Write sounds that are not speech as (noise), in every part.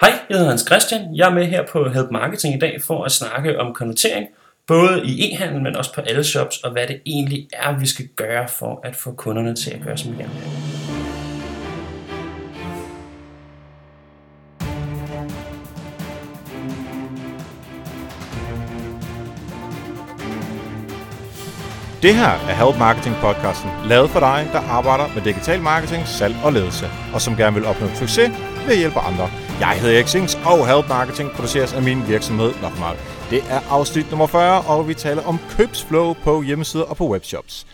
Hej, jeg hedder Hans Christian. Jeg er med her på Help Marketing i dag for at snakke om konvertering, både i e-handel, men også på alle shops, og hvad det egentlig er, vi skal gøre for at få kunderne til at gøre, som vi gerne vil. Det her er Help Marketing podcasten, lavet for dig, der arbejder med digital marketing, salg og ledelse, og som gerne vil opnå succes ved at hjælpe andre. Jeg hedder Erik Sings, og Help Marketing produceres af min virksomhed Nokmark. Det er afsnit nummer 40, og vi taler om købsflow på hjemmesider og på webshops.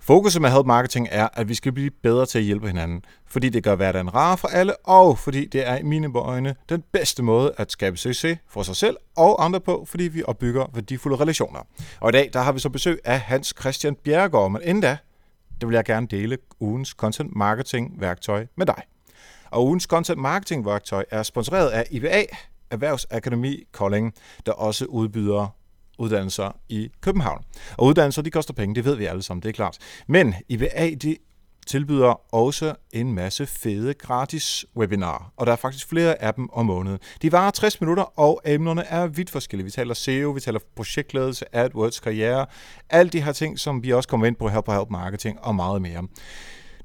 Fokuset med Help Marketing er, at vi skal blive bedre til at hjælpe hinanden, fordi det gør hverdagen rar for alle, og fordi det er i mine øjne den bedste måde at skabe succes for sig selv og andre på, fordi vi opbygger værdifulde relationer. Og i dag der har vi så besøg af Hans Christian Bjerregaard, men inden da, der vil jeg gerne dele ugens content marketing værktøj med dig. Og ugens content marketing værktøj er sponsoreret af IBA, Erhvervsakademi Kolding, der også udbyder uddannelser i København. Og uddannelser, de koster penge, det ved vi alle sammen, det er klart. Men IBA, de tilbyder også en masse fede gratis webinarer, og der er faktisk flere af dem om måneden. De varer 60 minutter, og emnerne er vidt forskellige. Vi taler SEO, vi taler projektledelse, AdWords, karriere, alle de her ting, som vi også kommer ind på her på Help Marketing og meget mere.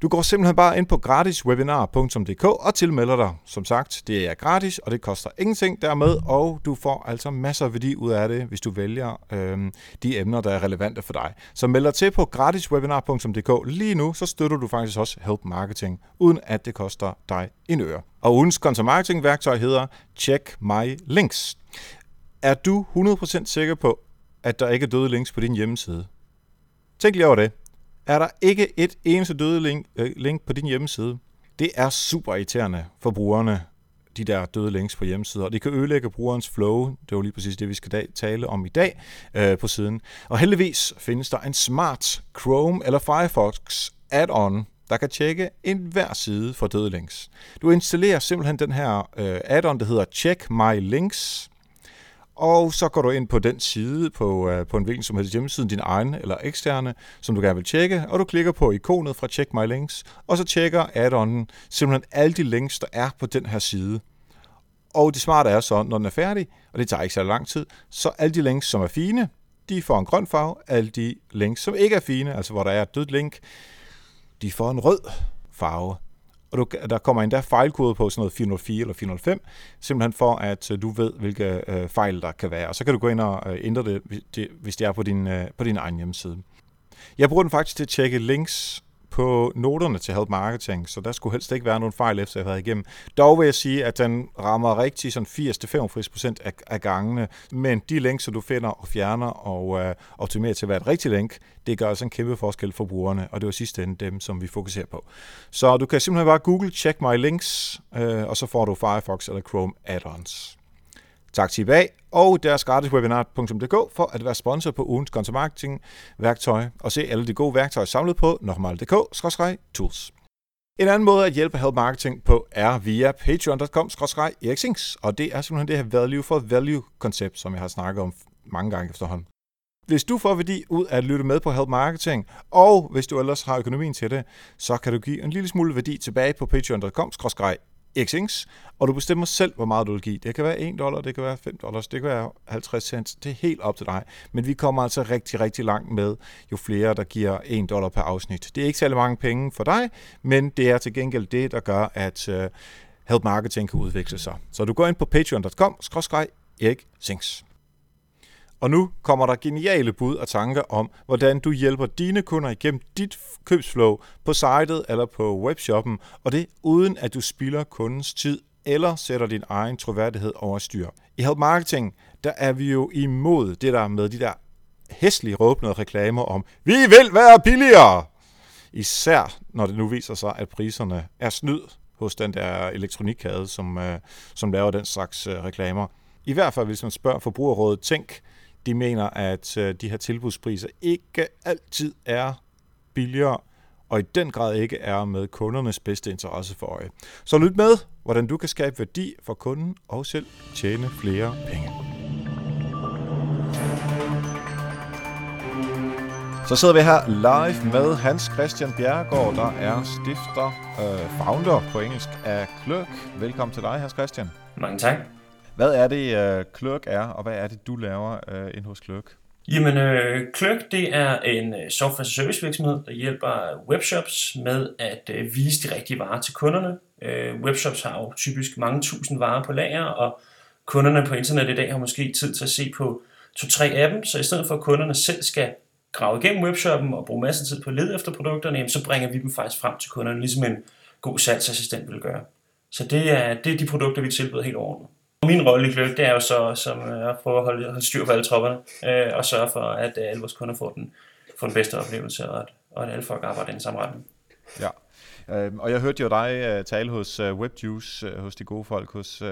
Du går simpelthen bare ind på gratiswebinar.dk og tilmelder dig. Som sagt, det er gratis, og det koster ingenting dermed, og du får altså masser af værdi ud af det, hvis du vælger øh, de emner, der er relevante for dig. Så meld dig til på gratiswebinar.dk lige nu, så støtter du faktisk også Help Marketing, uden at det koster dig en øre. Og ugens content marketing værktøj hedder Check My Links. Er du 100% sikker på, at der ikke er døde links på din hjemmeside? Tænk lige over det er der ikke et eneste døde link, øh, link på din hjemmeside. Det er super irriterende for brugerne, de der døde links på hjemmesider, og det kan ødelægge brugerens flow. Det er jo lige præcis det, vi skal tale om i dag øh, på siden. Og heldigvis findes der en smart Chrome eller Firefox add-on, der kan tjekke enhver side for døde links. Du installerer simpelthen den her øh, add-on, der hedder Check My Links, og så går du ind på den side på, øh, på en hvilken som helst hjemmeside, din egen eller eksterne, som du gerne vil tjekke, og du klikker på ikonet fra Check My Links, og så tjekker add-onen simpelthen alle de links, der er på den her side. Og det smarte er så, når den er færdig, og det tager ikke så lang tid, så alle de links, som er fine, de får en grøn farve. Alle de links, som ikke er fine, altså hvor der er et dødt link, de får en rød farve og du, der kommer endda fejlkode på sådan noget 404 eller 405, simpelthen for at øh, du ved, hvilke øh, fejl der kan være. Og så kan du gå ind og øh, ændre det, hvis det er på din, øh, på din egen hjemmeside. Jeg bruger den faktisk til at tjekke links på noterne til Help Marketing, så der skulle helst ikke være nogen fejl, efter jeg har igennem. Dog vil jeg sige, at den rammer rigtig sådan 80-85% af, af gangene, men de links, som du finder og fjerner og øh, optimerer til at være et rigtigt link, det gør altså en kæmpe forskel for brugerne, og det var sidste ende dem, som vi fokuserer på. Så du kan simpelthen bare google Check My Links, øh, og så får du Firefox eller Chrome add-ons. Tak til IBA og deres gratiswebinar.dk for at være sponsor på ugens content marketing værktøj og se alle de gode værktøjer samlet på normal.dk-tools. En anden måde at hjælpe Help Marketing på er via patreon.com eriksings, og det er simpelthen det her value for value koncept, som jeg har snakket om mange gange efterhånden. Hvis du får værdi ud af at lytte med på Help Marketing, og hvis du ellers har økonomien til det, så kan du give en lille smule værdi tilbage på patreon.com Xings, og du bestemmer selv, hvor meget du vil give. Det kan være 1 dollar, det kan være 5 dollars, det kan være 50 cents. Det er helt op til dig. Men vi kommer altså rigtig, rigtig langt med, jo flere, der giver 1 dollar per afsnit. Det er ikke særlig mange penge for dig, men det er til gengæld det, der gør, at øh, Help Marketing kan udvikle sig. Så du går ind på patreon.com, Erik Sings. Og nu kommer der geniale bud og tanker om, hvordan du hjælper dine kunder igennem dit købsflow på sitet eller på webshoppen, og det uden at du spilder kundens tid eller sætter din egen troværdighed over styr. I Help Marketing, der er vi jo imod det der med de der hæslige råbnede reklamer om, vi vil være billigere! Især når det nu viser sig, at priserne er snyd hos den der elektronikkade, som, øh, som laver den slags øh, reklamer. I hvert fald, hvis man spørger Forbrugerrådet Tænk, de mener, at øh, de her tilbudspriser ikke altid er billigere, og i den grad ikke er med kundernes bedste interesse for øje. Så lyt med, hvordan du kan skabe værdi for kunden og selv tjene flere penge. Så sidder vi her live med Hans Christian Bjerregaard, der er stifter, øh, founder på engelsk af Kløk. Velkommen til dig, Hans Christian. Mange tak. Hvad er det, øh, uh, Clerk er, og hvad er det, du laver øh, uh, ind hos Clerk? Jamen, øh, Clerk, det er en øh, software service virksomhed, der hjælper webshops med at øh, vise de rigtige varer til kunderne. Øh, webshops har jo typisk mange tusind varer på lager, og kunderne på internet i dag har måske tid til at se på to-tre af dem, så i stedet for at kunderne selv skal grave igennem webshoppen og bruge masser af tid på at lede efter produkterne, jamen, så bringer vi dem faktisk frem til kunderne, ligesom en god salgsassistent vil gøre. Så det er, det er de produkter, vi tilbyder helt overordnet. Min rolle i Gløk, det er jo så som øh, at prøve at holde, holde styr på alle tropperne, øh, og sørge for, at øh, alle vores kunder får den, får den bedste oplevelse, og at, og at alle folk arbejder i den samme retning. Ja, øh, og jeg hørte jo dig øh, tale hos øh, WebJuice, øh, hos de gode folk hos, uh,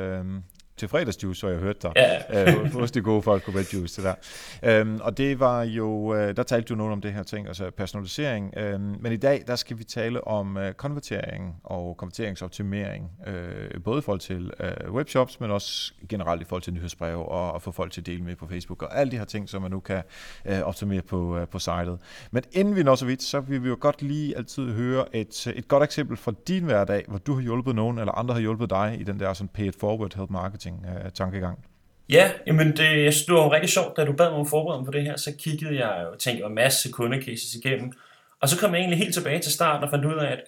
til fredagsjuice, hvor jeg hørte dig, ja. øh, hos de gode folk på Red Juice. Det der. Øhm, og det var jo, øh, der talte du noget om det her ting, altså personalisering. Øhm, men i dag, der skal vi tale om øh, konvertering og konverteringsoptimering, øh, både i forhold til øh, webshops, men også generelt i forhold til nyhedsbreve og at få folk til at dele med på Facebook, og alle de her ting, som man nu kan øh, optimere på, øh, på sitet. Men inden vi når så vidt, så vil vi jo godt lige altid høre et, et godt eksempel fra din hverdag, hvor du har hjulpet nogen, eller andre har hjulpet dig i den der sådan pay it forward help marketing marketing-tankegang? Øh, ja, jamen det, jeg synes, det var rigtig sjovt, da du bad mig om forberede på det her, så kiggede jeg og tænkte en masse kundecases igennem. Og så kom jeg egentlig helt tilbage til starten og fandt ud af, at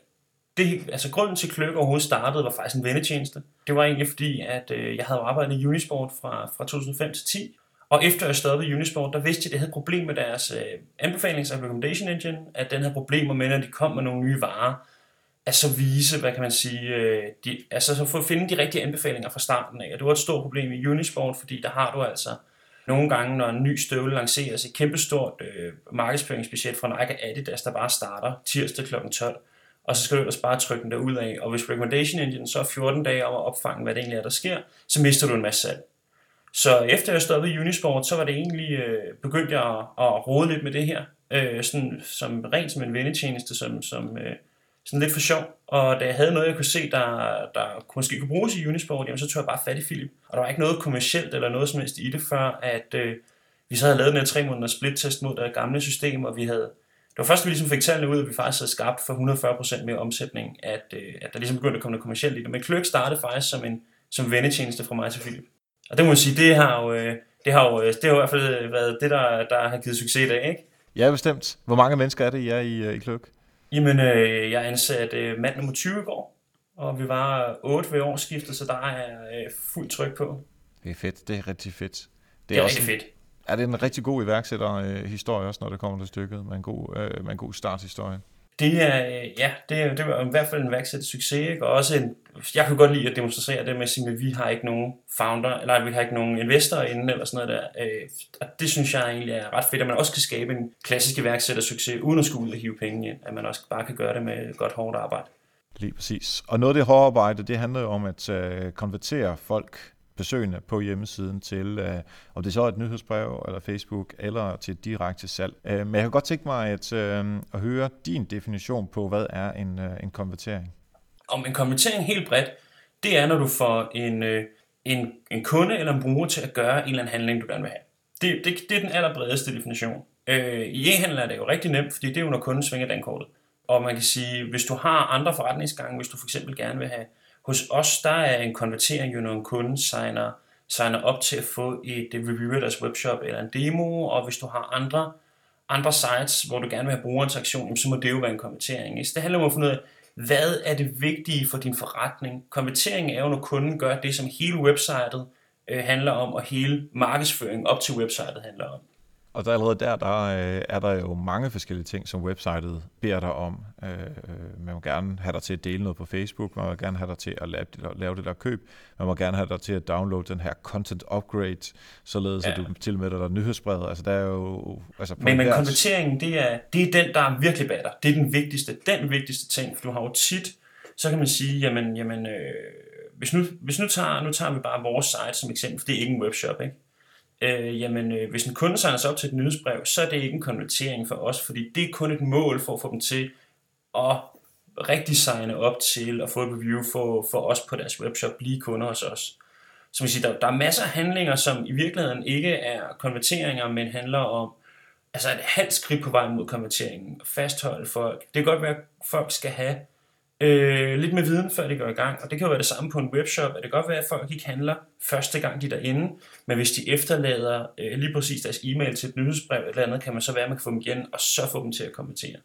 det, altså grunden til, at Kløk overhovedet startede, var faktisk en vennetjeneste. Det var egentlig fordi, at øh, jeg havde arbejdet i Unisport fra, fra 2005 til 10, og efter jeg stoppede i Unisport, der vidste jeg, at det havde et problem med deres øh, anbefalings- og recommendation engine, at den havde problemer med, når de kom med nogle nye varer, at så vise, hvad kan man sige, øh, de, altså så få at finde de rigtige anbefalinger fra starten af. Og det var et stort problem i Unisport, fordi der har du altså nogle gange, når en ny støvle lanceres, et kæmpestort øh, markedsføringsbudget fra Nike og Adidas, der bare starter tirsdag kl. 12. Og så skal du ellers bare trykke den der ud af. Og hvis Recommendation Engine så er 14 dage om at opfange, hvad det egentlig er, der sker, så mister du en masse salg. Så efter jeg stoppede i Unisport, så var det egentlig øh, begyndt jeg at, at rode lidt med det her, øh, sådan, som rent som en vendetjeneste, som, som øh, sådan lidt for sjov. Og da jeg havde noget, jeg kunne se, der, der måske kunne bruges i Unisport, jamen, så tog jeg bare fat i Philip. Og der var ikke noget kommercielt eller noget som helst i det, før at øh, vi så havde lavet den her tre måneder split-test mod det gamle system, og vi havde det var først, at vi ligesom fik tallene ud, at vi faktisk havde skabt for 140% mere omsætning, at, øh, at der ligesom begyndte at komme noget kommercielt i det. Men Kløk startede faktisk som en som vendetjeneste fra mig til Philip. Og det må jeg sige, det har jo, øh, det har jo, øh, det har jo i hvert fald øh, været det, der, der har givet succes i dag, ikke? Ja, bestemt. Hvor mange mennesker er det, I er i, øh, i Kløk? Jamen, øh, jeg ansatte øh, mand nummer 20 i går, og vi var 8 ved årsskiftet, så der er øh, fuldt tryk på. Det er fedt, det er rigtig fedt. Det er, det er også rigtig fedt. Er det en rigtig god iværksætterhistorie også, når det kommer til stykket, med en god, øh, med en god starthistorie? Det er, øh, ja, det, er, det var i hvert fald en værksætter succes, ikke? og også en, jeg kan godt lide at demonstrere det med at sige, at vi har ikke nogen founder, eller vi har ikke nogen investorer inden, eller sådan noget der. Øh, og det synes jeg egentlig er ret fedt, at man også kan skabe en klassisk iværksætter succes, uden at skulle ud og hive penge ind, at man også bare kan gøre det med godt hårdt arbejde. Lige præcis. Og noget af det hårde arbejde, det handler jo om at øh, konvertere folk besøgende på hjemmesiden til, øh, om det så er et nyhedsbrev, eller Facebook, eller til direkte salg. Øh, men jeg kan godt tænke mig at, øh, at høre din definition på, hvad er en, øh, en konvertering? Om en konvertering helt bredt, det er, når du får en, øh, en, en kunde eller en bruger til at gøre en eller anden handling, du gerne vil have. Det, det, det er den allerbredeste definition. Øh, I e-handel er det jo rigtig nemt, fordi det er jo, når kunden svinger dankortet. Og man kan sige, hvis du har andre forretningsgange, hvis du for eksempel gerne vil have hos os, der er en konvertering jo, når en kunde signer, signer op til at få et review af deres webshop eller en demo, og hvis du har andre, andre sites, hvor du gerne vil have brugerinteraktion, så må det jo være en konvertering. Så det handler om at finde ud af, hvad er det vigtige for din forretning? Konvertering er jo, når kunden gør det, som hele websitet øh, handler om, og hele markedsføringen op til websitet handler om. Og der allerede der, der øh, er der jo mange forskellige ting, som websitet beder dig om. Øh, man må gerne have dig til at dele noget på Facebook, man må gerne have dig til at lave det, lave det der køb, man må gerne have dig til at downloade den her content upgrade, således ja. at du tilmelder dig nyhedsbrevet. Altså der er jo... Altså men, men konverteringen, det er, det er den, der er virkelig batter. Det er den vigtigste, den vigtigste ting, for du har jo tit, så kan man sige, jamen, jamen øh, hvis, nu, hvis nu tager, nu tager vi bare vores site som eksempel, for det er ikke en webshop, ikke? Øh, jamen øh, hvis en kunde signer sig op til et nyhedsbrev, så er det ikke en konvertering for os, fordi det er kun et mål for at få dem til at rigtig signe op til at få et review for, for os på deres webshop, blive kunder hos os. Så vi siger, der, der er masser af handlinger, som i virkeligheden ikke er konverteringer, men handler om altså et halvt skridt på vej mod konverteringen, fastholde folk. Det kan godt være, at folk skal have øh, lidt med viden, før de går i gang. Og det kan jo være det samme på en webshop. At det kan godt være, at folk ikke handler første gang, de er derinde. Men hvis de efterlader øh, lige præcis deres e-mail til et nyhedsbrev eller andet, kan man så være, at man kan få dem igen, og så få dem til at konvertere.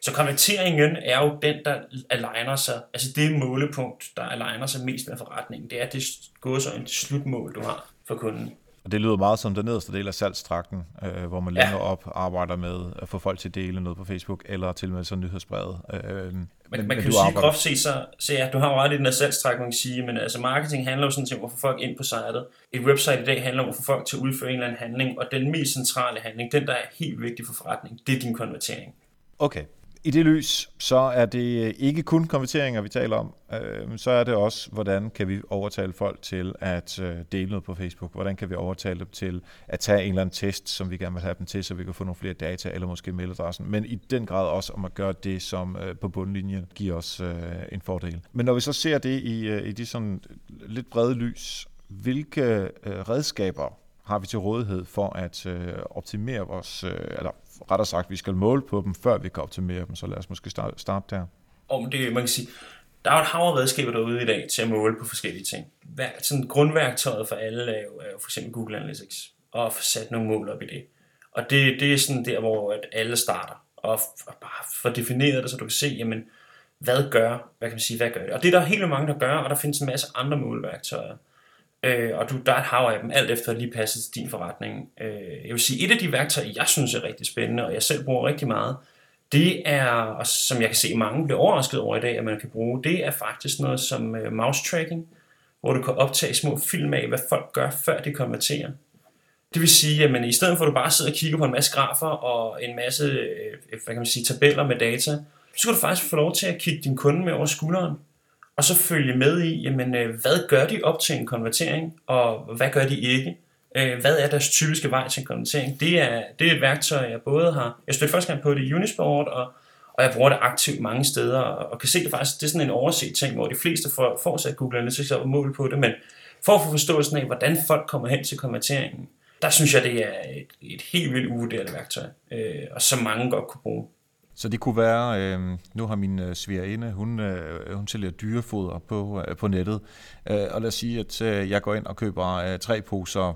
Så konverteringen er jo den, der aligner sig, altså det målepunkt, der aligner sig mest med forretningen. Det er det gåsøjne slutmål, du har for kunden. Og det lyder meget som den nederste del af salgstrakten, øh, hvor man ja. længere op arbejder med at få folk til at dele noget på Facebook, eller til med sådan nyhedsbrevet. Øh, men, man, man kan jo sige arbejder... groft se, så, se at du har jo ret i den her salgstrakt, man kan sige, men altså marketing handler jo sådan til at få folk ind på sitet. Et website i dag handler om at få folk til at udføre en eller anden handling, og den mest centrale handling, den der er helt vigtig for forretning, det er din konvertering. Okay, i det lys, så er det øh, ikke kun konverteringer, vi taler om. Øh, så er det også, hvordan kan vi overtale folk til at øh, dele noget på Facebook? Hvordan kan vi overtale dem til at tage en eller anden test, som vi gerne vil have dem til, så vi kan få nogle flere data, eller måske mailadressen. Men i den grad også om at gøre det, som øh, på bundlinjen giver os øh, en fordel. Men når vi så ser det i, øh, i de sådan lidt brede lys, hvilke redskaber har vi til rådighed for at øh, optimere vores, øh, eller rettere sagt, vi skal måle på dem, før vi kan optimere dem, så lad os måske starte, starte der. Om det, man kan sige, der er jo et hav af redskaber derude i dag til at måle på forskellige ting. Sådan grundværktøjet for alle er jo, er jo for eksempel Google Analytics, og få sat nogle mål op i det. Og det, det er sådan der, hvor at alle starter, og, og bare få defineret det, så du kan se, jamen, hvad gør, hvad kan man sige, hvad gør det? Og det er der helt mange, der gør, og der findes en masse andre målværktøjer. Øh, og du, der er et hav af dem, alt efter lige passer til din forretning. Øh, jeg vil sige, et af de værktøjer, jeg synes er rigtig spændende, og jeg selv bruger rigtig meget, det er, og som jeg kan se mange bliver overrasket over i dag, at man kan bruge, det er faktisk noget som øh, mouse tracking, hvor du kan optage små film af, hvad folk gør, før de konverterer. Det vil sige, at man, i stedet for at du bare sidder og kigger på en masse grafer og en masse øh, hvad kan man sige, tabeller med data, så kan du faktisk få lov til at kigge din kunde med over skulderen og så følge med i, jamen, øh, hvad gør de op til en konvertering, og hvad gør de ikke? Øh, hvad er deres typiske vej til en konvertering? Det er, det er et værktøj, jeg både har, jeg støtter første gang på det i Unisport, og, og jeg bruger det aktivt mange steder, og, og kan se det faktisk, det er sådan en overset ting, hvor de fleste får, får sat Google Analytics op og mål på det, men for at få forståelsen af, hvordan folk kommer hen til konverteringen, der synes jeg, det er et, et helt vildt uvurderet værktøj, øh, og som mange godt kunne bruge. Så det kunne være, øh, nu har min øh, svigerinde, hun, øh, hun sælger dyrefoder på, øh, på nettet, øh, og lad os sige, at øh, jeg går ind og køber øh, tre poser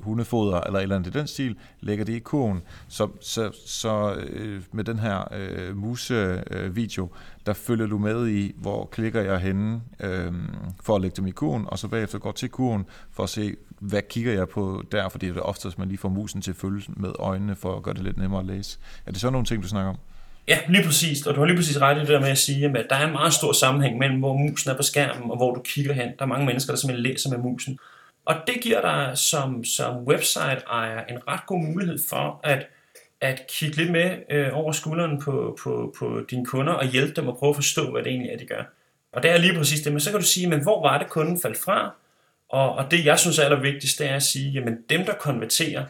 hundefoder eller et eller andet i den stil, lægger det i kurven. Så, så, så øh, med den her øh, muse-video, øh, der følger du med i, hvor klikker jeg henne øh, for at lægge dem i kurven, og så bagefter går til kurven for at se, hvad kigger jeg på der, fordi det er oftest, man lige får musen til at følge med øjnene for at gøre det lidt nemmere at læse. Er det sådan nogle ting, du snakker om? Ja, lige præcis. Og du har lige præcis ret i det der med at sige, at der er en meget stor sammenhæng mellem, hvor musen er på skærmen og hvor du kigger hen. Der er mange mennesker, der simpelthen læser med musen. Og det giver dig som, som website-ejer en ret god mulighed for at, at kigge lidt med øh, over skulderen på, på, på dine kunder og hjælpe dem at prøve at forstå, hvad det egentlig er, de gør. Og det er lige præcis det, men så kan du sige, men hvor var det kunden faldt fra? Og, og det, jeg synes er allervigtigst, det er at sige, jamen dem, der konverterer,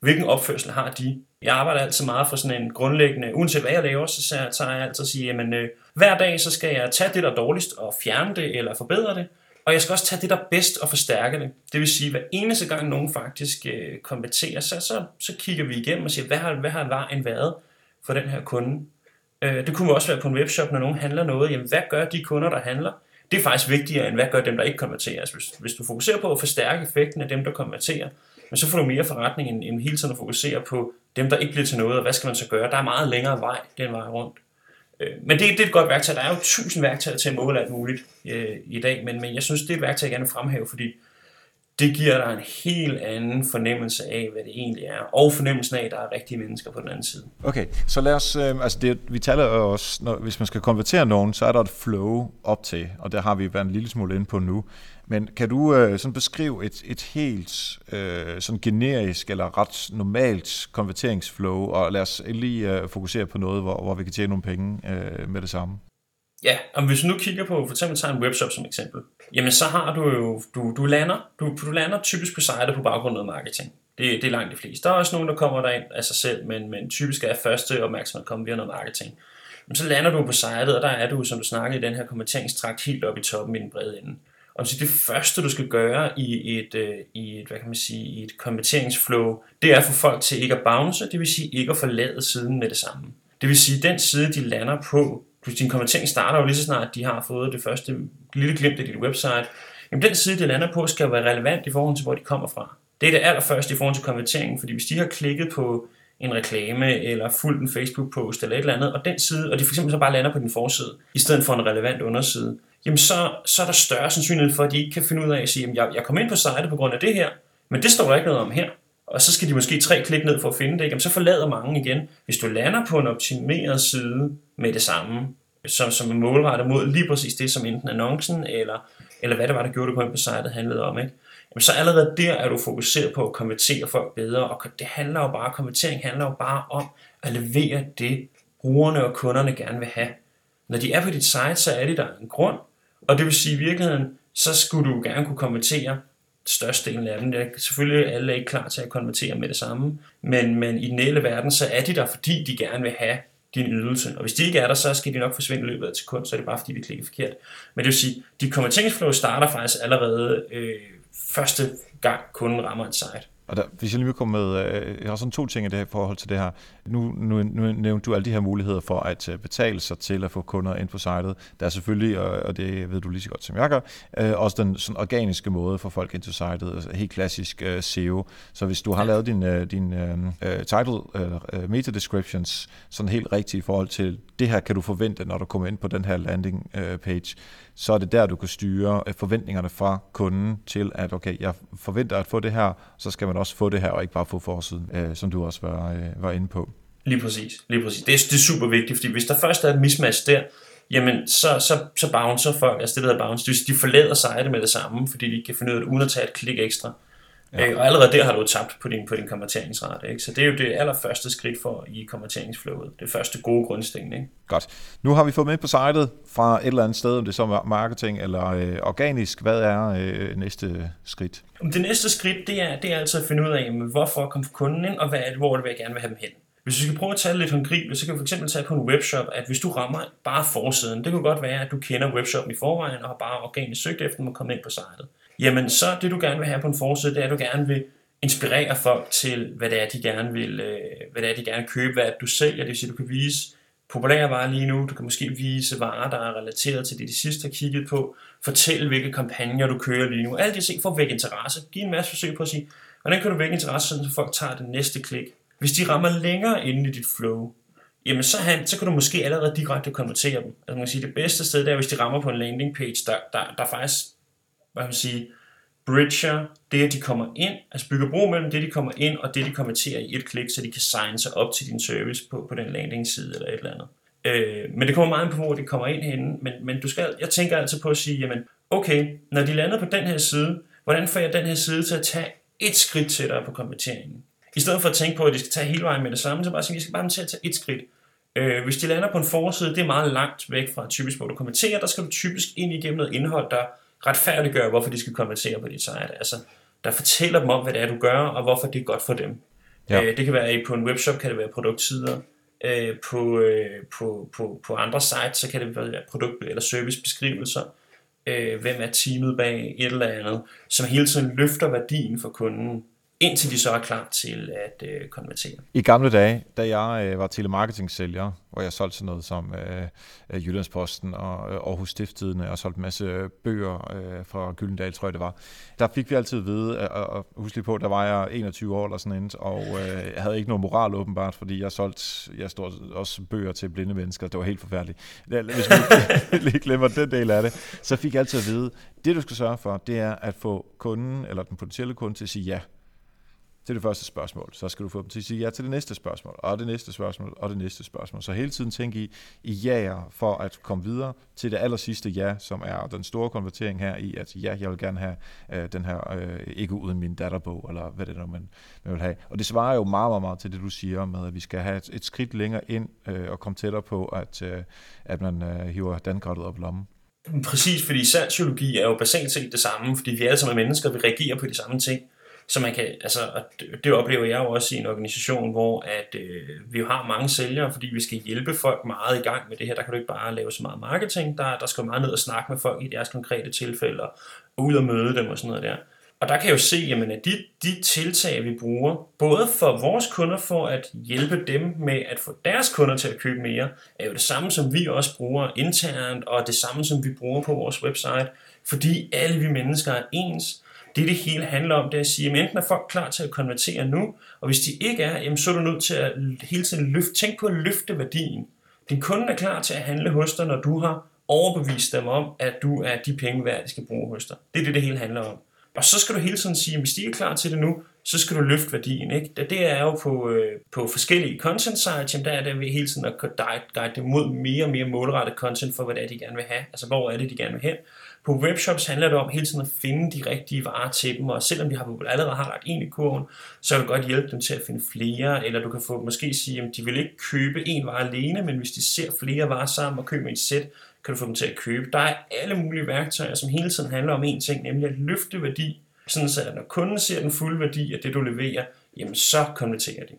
hvilken opførsel har de? Jeg arbejder altid meget for sådan en grundlæggende, uanset hvad jeg laver, så tager jeg altid at sige, jamen øh, hver dag, så skal jeg tage det, der er dårligst, og fjerne det eller forbedre det. Og jeg skal også tage det, der er bedst og forstærke det. Det vil sige, at hver eneste gang nogen faktisk øh, konverterer, så, så, så kigger vi igennem og siger, hvad har, hvad har vejen været for den her kunde? Øh, det kunne også være på en webshop, når nogen handler noget. Jamen, hvad gør de kunder, der handler? Det er faktisk vigtigere, end hvad gør dem, der ikke konverterer. Altså, hvis, hvis du fokuserer på at forstærke effekten af dem, der konverterer, men så får du mere forretning, end, end hele tiden at fokusere på dem, der ikke bliver til noget, og hvad skal man så gøre? Der er meget længere vej den vej rundt. Øh, men det, det er et godt værktøj. Der er jo tusind værktøjer til at måle alt muligt øh, i dag, men, men jeg synes, det er et værktøj, jeg gerne vil fremhæve, fordi det giver dig en helt anden fornemmelse af, hvad det egentlig er, og fornemmelsen af, at der er rigtige mennesker på den anden side. Okay, så lad os, øh, altså det, vi taler jo også, når, hvis man skal konvertere nogen, så er der et flow op til, og der har vi været en lille smule inde på nu. Men kan du øh, sådan beskrive et, et helt øh, sådan generisk eller ret normalt konverteringsflow, og lad os lige øh, fokusere på noget, hvor, hvor vi kan tjene nogle penge øh, med det samme? Ja, og hvis du nu kigger på, for eksempel tager en webshop som eksempel, jamen så har du jo, du, du, lander, du, du lander typisk på sitet på baggrund af marketing. Det, det er langt de fleste. Der er også nogen, der kommer derind af sig selv, men, men typisk er første opmærksomhed at komme via noget marketing. Men så lander du på sitet, og der er du, som du snakkede i den her kommenteringstrakt helt oppe i toppen i den brede ende. Og så det første, du skal gøre i et, øh, i et, hvad kan man sige, i et konverteringsflow, det er at få folk til ikke at bounce, det vil sige ikke at forlade siden med det samme. Det vil sige, den side, de lander på, din konvertering starter jo lige så snart, de har fået det første lille glimt af dit website. Jamen den side, det lander på, skal jo være relevant i forhold til, hvor de kommer fra. Det er det allerførste i forhold til konverteringen, fordi hvis de har klikket på en reklame, eller fulgt en Facebook-post, eller et eller andet, og den side, og de for eksempel så bare lander på din forside, i stedet for en relevant underside, jamen så, så er der større sandsynlighed for, at de ikke kan finde ud af at sige, jamen jeg, jeg kom ind på sitet på grund af det her, men det står der ikke noget om her. Og så skal de måske tre klik ned for at finde det, jamen så forlader mange igen. Hvis du lander på en optimeret side med det samme, som, som er målrettet mod lige præcis det, som enten annoncen, eller, eller hvad det var, der gjorde, det på en på sitet handlede om, ikke? Jamen, så allerede der er du fokuseret på at konvertere folk bedre, og det handler jo bare, konvertering handler jo bare om at levere det, brugerne og kunderne gerne vil have. Når de er på dit site, så er det der en grund, og det vil sige i virkeligheden, så skulle du gerne kunne konvertere størstedelen af dem. Det er selvfølgelig alle er ikke klar til at konvertere med det samme, men, men i den hele verden, så er de der, fordi de gerne vil have din ydelse. Og hvis de ikke er der, så skal de nok forsvinde i løbet af et sekund, så er det bare fordi, vi klikker forkert. Men det vil sige, dit konverteringsflow starter faktisk allerede øh, første gang kunden rammer et site. Og der, hvis jeg lige vil komme med, øh, jeg har sådan to ting i det her forhold til det her. Nu, nu, nu nævnte du alle de her muligheder for at øh, betale sig til at få kunder ind på sitet. Der er selvfølgelig, og, det ved du lige så godt som jeg gør, øh, også den sådan organiske måde for folk ind til sitet, altså helt klassisk øh, SEO. Så hvis du har lavet din, øh, din øh, title, øh, meta descriptions, sådan helt rigtigt i forhold til, det her kan du forvente, når du kommer ind på den her landing øh, page, så er det der, du kan styre forventningerne fra kunden til, at okay, jeg forventer at få det her, så skal man også få det her, og ikke bare få forsiden, øh, som du også var, øh, var inde på. Lige præcis, lige præcis. Det er, det er super vigtigt, fordi hvis der først er et mismatch der, jamen så, så, så bouncer folk, altså det der hedder bounce, de forlader site med det samme, fordi de ikke kan finde ud af det, uden at tage et klik ekstra. Ja. Øh, og allerede der har du tabt på din, på din konverteringsrate. Ikke? Så det er jo det allerførste skridt for i konverteringsflowet. Det første gode grundsten. Ikke? Godt. Nu har vi fået med på sitet fra et eller andet sted, om det så er marketing eller øh, organisk. Hvad er øh, næste skridt? Det næste skridt, det er, det er altså at finde ud af, jamen, hvorfor kommer kunden ind, og hvad er det, hvor det vil jeg gerne vil have dem hen. Hvis vi skal prøve at tage lidt håndgribeligt, så kan vi fx tage på en webshop, at hvis du rammer bare forsiden, det kan godt være, at du kender webshoppen i forvejen og har bare organisk søgt efter dem og kommet ind på sitet jamen så det du gerne vil have på en forside, det er, at du gerne vil inspirere folk til, hvad det er, de gerne vil, øh, hvad det er, de gerne købe, hvad du sælger. Det vil sige, du kan vise populære varer lige nu, du kan måske vise varer, der er relateret til det, de sidste har kigget på, fortæl, hvilke kampagner du kører lige nu. Alt det ting for at vække interesse. Giv en masse forsøg på at sige, hvordan kan du vække interesse, så folk tager det næste klik. Hvis de rammer længere inde i dit flow, jamen så, han, så kan du måske allerede direkte konvertere dem. Altså man kan sige, det bedste sted der, hvis de rammer på en landing page, der, der, der faktisk hvad kan man sige, bridger det, at de kommer ind, altså bygger bro mellem det, de kommer ind, og det, de konverterer i et klik, så de kan signe sig op til din service på, på den landing-side eller et eller andet. Øh, men det kommer meget på, hvor de kommer ind henne, men, men du skal, jeg tænker altid på at sige, jamen, okay, når de lander på den her side, hvordan får jeg den her side til at tage et skridt tættere på konverteringen? I stedet for at tænke på, at de skal tage hele vejen med det samme, så bare sige, jeg skal bare til at tage et skridt. Øh, hvis de lander på en forside, det er meget langt væk fra typisk, hvor du kommenterer, der skal du typisk ind igennem noget indhold, der retfærdiggøre, hvorfor de skal konvertere på dit site. Altså, der fortæller dem om, hvad det er, du gør, og hvorfor det er godt for dem. Ja. Øh, det kan være på en webshop, kan det være produktsider. Øh, på, øh, på, på, på andre sites, så kan det være produkt- eller servicebeskrivelser. Øh, hvem er teamet bag et eller andet, som hele tiden løfter værdien for kunden indtil de så er klar til at øh, konvertere. I gamle dage, da jeg øh, var telemarketing-sælger, hvor jeg solgte sådan noget som øh, øh Jyllandsposten og øh, Aarhus Stifttidene og solgte en masse øh, bøger øh, fra Gyldendal, tror jeg det var, der fik vi altid at vide, øh, og husk lige på, der var jeg 21 år eller sådan noget, og øh, jeg havde ikke nogen moral åbenbart, fordi jeg solgte jeg stod også bøger til blinde mennesker, det var helt forfærdeligt. Hvis man (laughs) lige glemmer den del af det, så fik jeg altid at vide, det du skal sørge for, det er at få kunden, eller den potentielle kunde til at sige ja til det første spørgsmål. Så skal du få dem til at sige ja til det næste spørgsmål, og det næste spørgsmål, og det næste spørgsmål. Så hele tiden tænke i, i ja'er for at komme videre til det aller sidste ja, som er den store konvertering her i, at ja, jeg vil gerne have øh, den her øh, ikke uden min datterbog, eller hvad det er, man, man vil have. Og det svarer jo meget, meget, meget til det, du siger med, at vi skal have et, et skridt længere ind øh, og komme tættere på, at, øh, at man øh, hiver dankortet op i lommen. Præcis, fordi salgspsykologi er jo basalt set det samme, fordi vi alle sammen er mennesker, vi reagerer på de samme ting. Så man kan, altså, og det oplever jeg jo også i en organisation, hvor at, øh, vi har mange sælgere, fordi vi skal hjælpe folk meget i gang med det her. Der kan du ikke bare lave så meget marketing, der, der skal meget ned og snakke med folk i deres konkrete tilfælde, og ud og møde dem og sådan noget der. Og Og der kan jeg jo se, jamen, at de, de tiltag, vi bruger, både for vores kunder for at hjælpe dem med at få deres kunder til at købe mere, er jo det samme, som vi også bruger internt, og det samme, som vi bruger på vores website, fordi alle vi mennesker er ens. Det, det hele handler om, det er at sige, at enten er folk klar til at konvertere nu, og hvis de ikke er, jamen, så er du nødt til at hele tiden løfte, tænk på at løfte værdien. Din kunde er klar til at handle hos dig, når du har overbevist dem om, at du er de penge værd, de skal bruge hos dig. Det er det, det hele handler om. Og så skal du hele tiden sige, at hvis de er klar til det nu, så skal du løfte værdien. Ikke? Det er jo på, øh, på forskellige content sites, jamen der er det hele tiden at guide, guide dem mod mere og mere målrettet content for, hvad det er, de gerne vil have. Altså, hvor er det, de gerne vil hen. På webshops handler det om hele tiden at finde de rigtige varer til dem, og selvom de har, allerede har lagt en i kurven, så kan du godt hjælpe dem til at finde flere, eller du kan få måske sige, at de vil ikke købe en vare alene, men hvis de ser flere varer sammen og køber et sæt, kan du få dem til at købe. Der er alle mulige værktøjer, som hele tiden handler om én ting, nemlig at løfte værdi, sådan så at når kunden ser den fulde værdi af det, du leverer, jamen så konverterer de.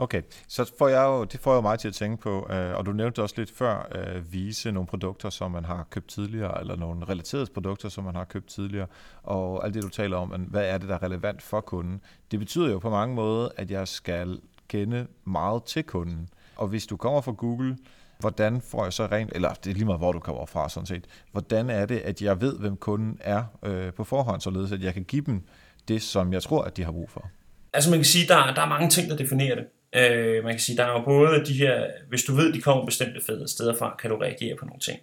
Okay, så får jeg jo, det får jeg mig til at tænke på, øh, og du nævnte også lidt før, øh, vise nogle produkter, som man har købt tidligere, eller nogle relaterede produkter, som man har købt tidligere, og alt det, du taler om, hvad er det, der er relevant for kunden. Det betyder jo på mange måder, at jeg skal kende meget til kunden. Og hvis du kommer fra Google, hvordan får jeg så rent, eller det er lige meget, hvor du kommer fra sådan set, hvordan er det, at jeg ved, hvem kunden er øh, på forhånd, således at jeg kan give dem det, som jeg tror, at de har brug for? Altså man kan sige, der, der er mange ting, der definerer det. Øh, man kan sige, der er jo både de her, hvis du ved, de kommer bestemte fede steder fra, kan du reagere på nogle ting.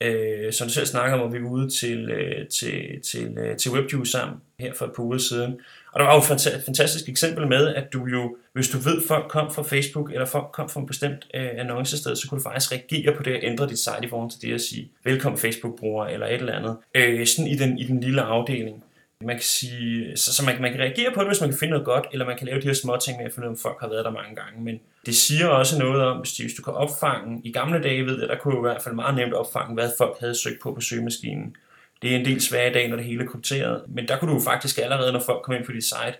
Øh, som du selv snakker om, at vi var ude til, øh, til, til, øh, til WebJuice sammen her for et par uger siden. Og der var jo et fantastisk eksempel med, at du jo, hvis du ved, at folk kom fra Facebook, eller folk kom fra en bestemt øh, annoncested, så kunne du faktisk reagere på det og ændre dit site i forhold til det at sige, velkommen Facebook-bruger, eller et eller andet. Øh, sådan i den, i den lille afdeling. Man kan sige, så, så man, man kan reagere på det, hvis man kan finde noget godt, eller man kan lave de her små ting med at finde ud af, om folk har været der mange gange. Men det siger også noget om, hvis, hvis du kan opfange, i gamle dage ved jeg, der kunne jo i hvert fald meget nemt opfange, hvad folk havde søgt på på søgemaskinen. Det er en del svært i dag, når det hele er krypteret, men der kunne du faktisk allerede, når folk kom ind på dit site,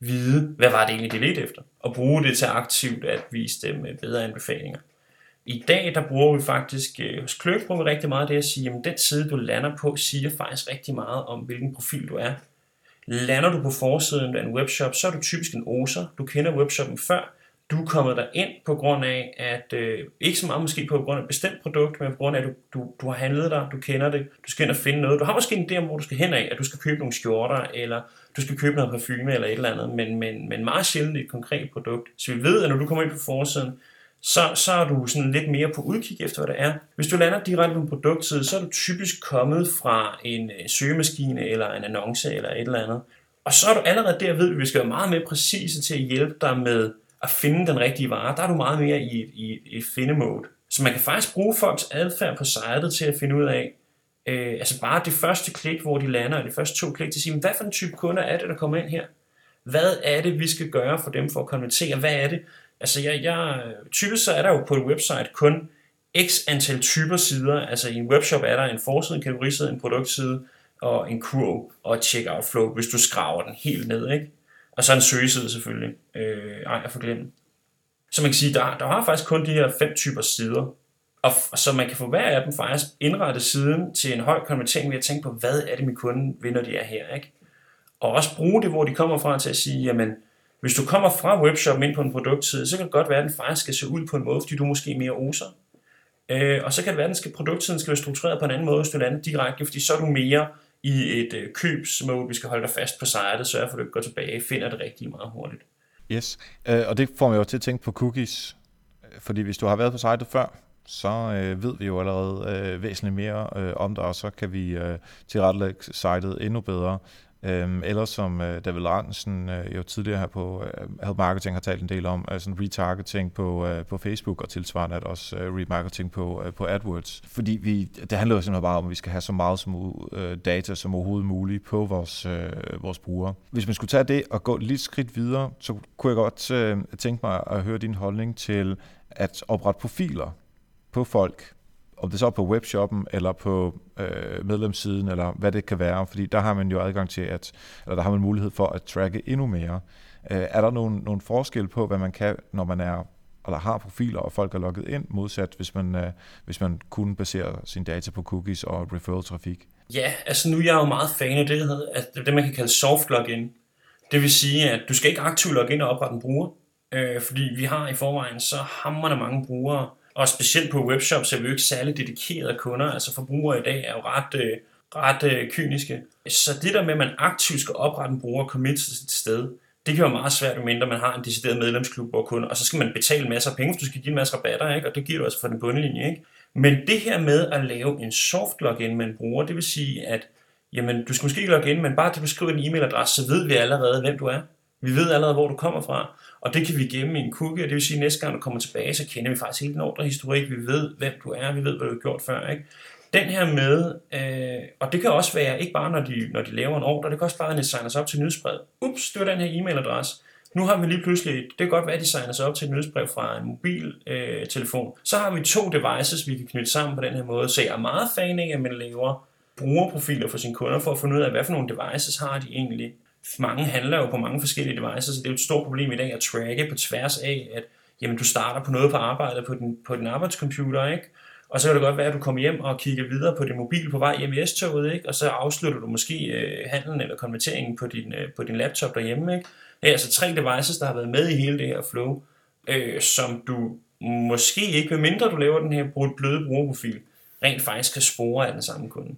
vide, hvad var det egentlig, de ledte efter, og bruge det til aktivt at vise dem øh, bedre anbefalinger. I dag, der bruger vi faktisk, øh, hos Kløk bruger vi rigtig meget det at sige, at den side, du lander på, siger faktisk rigtig meget om, hvilken profil du er. Lander du på forsiden af en webshop, så er du typisk en oser. Du kender webshoppen før, du er kommet der ind på grund af, at øh, ikke så meget måske på grund af et bestemt produkt, men på grund af, at du, du, du har handlet der, du kender det, du skal ind og finde noget. Du har måske en idé om, hvor du skal hen af, at du skal købe nogle skjorter, eller du skal købe noget parfume, eller et eller andet, men, men, men meget sjældent et konkret produkt. Så vi ved, at når du kommer ind på forsiden, så, så er du sådan lidt mere på udkig efter, hvad det er. Hvis du lander direkte på en produktside, så er du typisk kommet fra en øh, søgemaskine, eller en annonce, eller et eller andet. Og så er du allerede der ved, at vi skal være meget mere præcise til at hjælpe dig med at finde den rigtige vare, der er du meget mere i, i, i finde-mode. Så man kan faktisk bruge folks adfærd på sitet til at finde ud af, øh, altså bare det første klik, hvor de lander, og de første to klik, til at sige, hvad for en type kunder er det, der kommer ind her? Hvad er det, vi skal gøre for dem for at konvertere? Hvad er det? Altså, jeg, jeg, typisk så er der jo på et website kun x antal typer sider. Altså, i en webshop er der en forside, en kategoriside, en produktside og en kurv og et checkout flow, hvis du skraver den helt ned, ikke? Og så en søgeside selvfølgelig. Øh, ej, jeg får glemt. Så man kan sige, der, der har faktisk kun de her fem typer sider. Og, og så man kan få hver af dem faktisk indrette siden til en høj konvertering ved at tænke på, hvad er det, min kunde vil, når de er her. Ikke? Og også bruge det, hvor de kommer fra til at sige, jamen, hvis du kommer fra webshoppen ind på en produktside, så kan det godt være, at den faktisk skal se ud på en måde, fordi du måske er mere oser. Øh, og så kan det være, at den skal, produktsiden skal være struktureret på en anden måde, hvis du lander direkte, fordi så er du mere i et øh, købsmode, vi skal holde dig fast på sejret, sørge for, at du ikke går tilbage, finder det rigtig meget hurtigt. Yes, øh, og det får mig jo til at tænke på cookies, fordi hvis du har været på sitet før, så øh, ved vi jo allerede øh, væsentligt mere øh, om dig, og så kan vi øh, tilrettelægge sitet endnu bedre. Øhm, eller som øh, David Larsen øh, jo tidligere her på øh, Help Marketing har talt en del om, altså retargeting på, øh, på Facebook og tilsvarende at også øh, remarketing på, øh, på AdWords. Fordi vi, det handler jo simpelthen bare om, at vi skal have så meget som, øh, data som overhovedet muligt på vores, øh, vores brugere. Hvis man skulle tage det og gå lidt skridt videre, så kunne jeg godt øh, tænke mig at høre din holdning til at oprette profiler på folk, om det så er på webshoppen eller på øh, medlemssiden, eller hvad det kan være, fordi der har man jo adgang til, at, eller der har man mulighed for at tracke endnu mere. Øh, er der nogen, nogen forskel på, hvad man kan, når man er eller har profiler, og folk er logget ind, modsat hvis man, øh, hvis man kun baserer sin data på cookies og referral-trafik? Ja, altså nu er jeg jo meget fan af det, der hedder, at det, man kan kalde soft login. Det vil sige, at du skal ikke aktivt logge ind og oprette en bruger, øh, fordi vi har i forvejen så hammerne mange brugere, og specielt på webshops er vi jo ikke særlig dedikerede kunder. Altså forbrugere i dag er jo ret, øh, ret øh, kyniske. Så det der med, at man aktivt skal oprette en bruger og commit til sit sted, det kan være meget svært, mindre man har en decideret medlemsklub, hvor kun, og så skal man betale masser af penge, for du skal give en masse rabatter, ikke? og det giver du altså for den bundlinje. Ikke? Men det her med at lave en soft login med en bruger, det vil sige, at jamen, du skal måske ikke logge ind, men bare til at beskrive din e-mailadresse, så ved vi allerede, hvem du er. Vi ved allerede, hvor du kommer fra, og det kan vi gemme i en cookie, og det vil sige, at næste gang du kommer tilbage, så kender vi faktisk hele din ordrehistorik, vi ved, hvem du er, vi ved, hvad du har gjort før. Ikke? Den her med, øh, og det kan også være, ikke bare når de, når de laver en ordre, det kan også bare, når de signer sig op til nyhedsbrev. Ups, det var den her e-mailadresse. Nu har vi lige pludselig, det kan godt være, at de signer sig op til et nyhedsbrev fra en mobiltelefon. Øh, telefon. så har vi to devices, vi kan knytte sammen på den her måde. Så jeg er meget fan af, at man laver brugerprofiler for sine kunder, for at finde ud af, hvad for nogle devices har de egentlig. Mange handler jo på mange forskellige devices, så det er jo et stort problem i dag at tracke på tværs af, at jamen, du starter på noget på arbejdet på din, på din arbejdscomputer, ikke? Og så kan det godt være, at du kommer hjem og kigger videre på din mobil på vej hjem i S-toget, ikke? og så afslutter du måske øh, handlen eller konverteringen på din, øh, på din laptop derhjemme. Ikke? Det er altså tre devices, der har været med i hele det her flow, øh, som du måske ikke, mindre du laver den her bløde brugerprofil, rent faktisk kan spore af den samme kunde.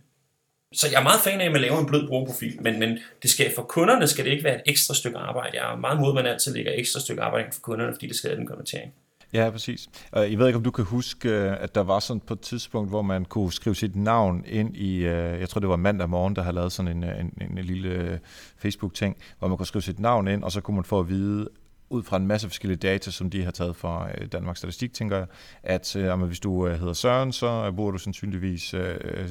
Så jeg er meget fan af, at man laver en blød brugerprofil, men, men det skal, for kunderne skal det ikke være et ekstra stykke arbejde. Jeg er meget mod, at man altid lægger ekstra stykke arbejde for kunderne, fordi det skader den konvertering. Ja, præcis. Jeg ved ikke, om du kan huske, øh, at der var sådan på et tidspunkt, hvor man kunne skrive sit navn ind i, øh, jeg tror det var mandag morgen, der havde lavet sådan en, øh, en, en, en lille Facebook-ting, hvor man kunne skrive sit navn ind, og så kunne man få at vide, ud fra en masse forskellige data, som de har taget fra øh, Danmarks Statistik, tænker jeg, at øh, hvis du øh, hedder Søren, så bor du sandsynligvis, øh, øh,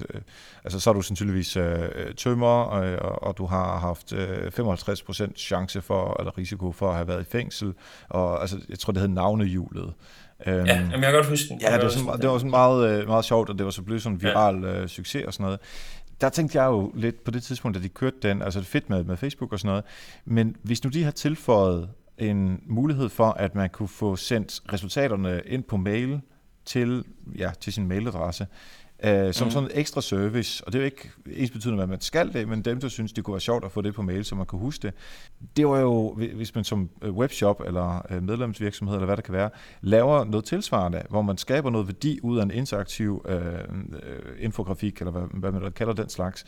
altså så er du sandsynligvis øh, tømmer, øh, og, og du har haft øh, 55% chance for, eller risiko for at have været i fængsel, og altså, jeg tror, det hed navnehjulet. Øhm, ja, jeg kan godt huske den. Ja, det var, sådan, det var sådan meget, meget sjovt, og det var så blevet sådan en viral ja. øh, succes og sådan noget der tænkte jeg jo lidt på det tidspunkt, da de kørte den, altså det fedt med, med Facebook og sådan noget, men hvis nu de har tilføjet en mulighed for, at man kunne få sendt resultaterne ind på mail til, ja, til sin mailadresse, øh, som mm. sådan en ekstra service. Og det er jo ikke ens betydende, at man skal det, men dem, der synes, det kunne være sjovt at få det på mail, så man kunne huske det. Det var jo, hvis man som øh, webshop eller øh, medlemsvirksomhed, eller hvad det kan være, laver noget tilsvarende, hvor man skaber noget værdi ud af en interaktiv øh, øh infografik, eller hvad, hvad man kalder den slags,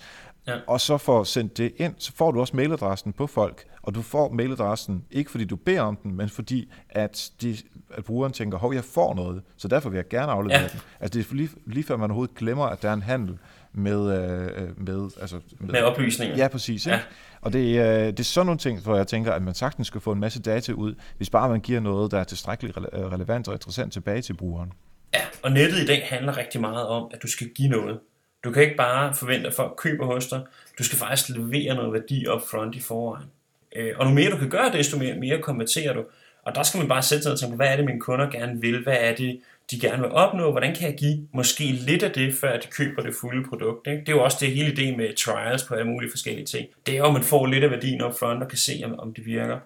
ja. og så får sendt det ind, så får du også mailadressen på folk, og du får mailadressen, ikke fordi du beder om den, men fordi at, de, at brugeren tænker, hov, jeg får noget, så derfor vil jeg gerne aflevere ja. den. Altså det er lige, lige før man overhovedet glemmer, at der er en handel med... Øh, med, altså, med, med oplysninger. Ja, præcis. Ja. Ikke? Og det, øh, det er sådan nogle ting, hvor jeg tænker, at man sagtens skal få en masse data ud, hvis bare man giver noget, der er tilstrækkeligt relevant og interessant tilbage til brugeren. Ja, og nettet i dag handler rigtig meget om, at du skal give noget. Du kan ikke bare forvente, at folk køber hos dig. Du skal faktisk levere noget værdi op front i forvejen. Øh, og nu mere du kan gøre, desto mere, mere konverterer du. Og der skal man bare sætte sig og tænke, hvad er det, mine kunder gerne vil? Hvad er det, de gerne vil opnå? Hvordan kan jeg give måske lidt af det, før de køber det fulde produkt? Ikke? Det er jo også det hele idé med trials på alle mulige forskellige ting. Det er jo, at man får lidt af værdien op front og kan se, om, om det virker.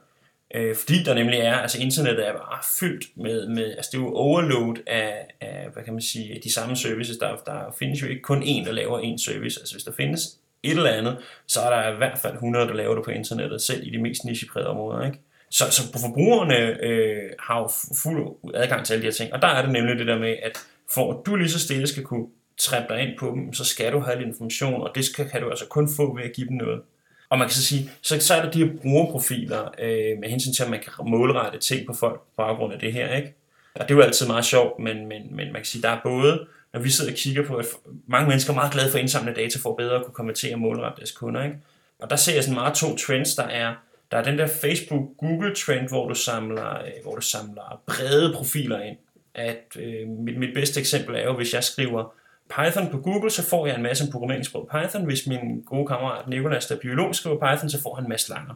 Øh, fordi der nemlig er, altså internettet er bare fyldt med, med altså det er jo overload af, af, hvad kan man sige, de samme services. Der, der findes jo ikke kun en, der laver en service. Altså hvis der findes et eller andet, så er der i hvert fald 100, der laver det på internettet, selv i de mest nicheprægede områder. Ikke? Så, så forbrugerne øh, har jo fuld adgang til alle de her ting, og der er det nemlig det der med, at for at du lige så stille skal kunne træppe dig ind på dem, så skal du have lidt information, og det skal, kan du altså kun få ved at give dem noget. Og man kan så sige, så, så er der de her brugerprofiler øh, med hensyn til, at man kan målrette ting på folk på baggrund af det her. Ikke? Og det er jo altid meget sjovt, men, men, men man kan sige, der er både når vi sidder og kigger på, at mange mennesker er meget glade for at indsamle data for at bedre at kunne konvertere og målrette deres kunder. Ikke? Og der ser jeg sådan meget to trends, der er, der er den der Facebook-Google-trend, hvor du samler, øh, hvor du samler brede profiler ind. At, øh, mit, mit bedste eksempel er jo, hvis jeg skriver Python på Google, så får jeg en masse programmeringssprog Python. Hvis min gode kammerat Nicolas, der er biolog, skriver Python, så får han en masse langer.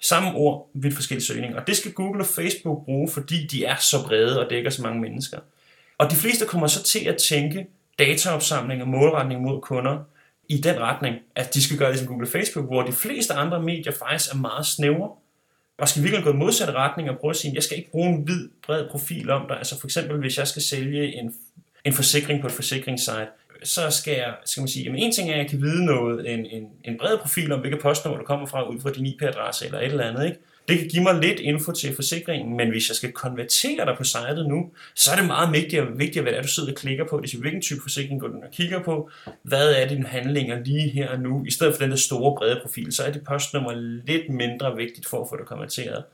Samme ord, vidt forskellige søgninger. Og det skal Google og Facebook bruge, fordi de er så brede og dækker så mange mennesker. Og de fleste kommer så til at tænke dataopsamling og målretning mod kunder i den retning, at de skal gøre det som Google og Facebook, hvor de fleste andre medier faktisk er meget snævre. og skal virkelig gå i modsatte retning og prøve at sige, jeg skal ikke bruge en hvid, bred profil om dig. Altså for eksempel, hvis jeg skal sælge en, en forsikring på et forsikringssite, så skal jeg, skal man sige, jamen en ting er, at jeg kan vide noget, en, en, en bred profil om, hvilket postnummer du kommer fra, ud fra din IP-adresse eller et eller andet, ikke? Det kan give mig lidt info til forsikringen, men hvis jeg skal konvertere dig på sitet nu, så er det meget vigtigt, vigtigt hvad det er, du sidder og klikker på. Det er hvilken type forsikring går du og kigger på. Hvad er dine handlinger lige her og nu? I stedet for den der store brede profil, så er det postnummer lidt mindre vigtigt for at få det konverteret.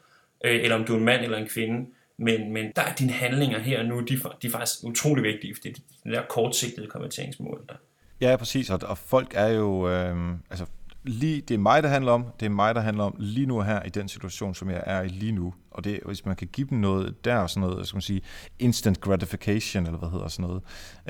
Øh, eller om du er en mand eller en kvinde. Men, men der er dine handlinger her og nu, de, de er faktisk utrolig vigtige, fordi det er de der kortsigtede konverteringsmål. Der. Ja, præcis, og, og folk er jo, øh, altså lige, det er mig, der handler om, det er mig, der handler om lige nu her i den situation, som jeg er i lige nu. Og det, hvis man kan give dem noget der, sådan noget, skal man sige, instant gratification, eller hvad hedder sådan noget,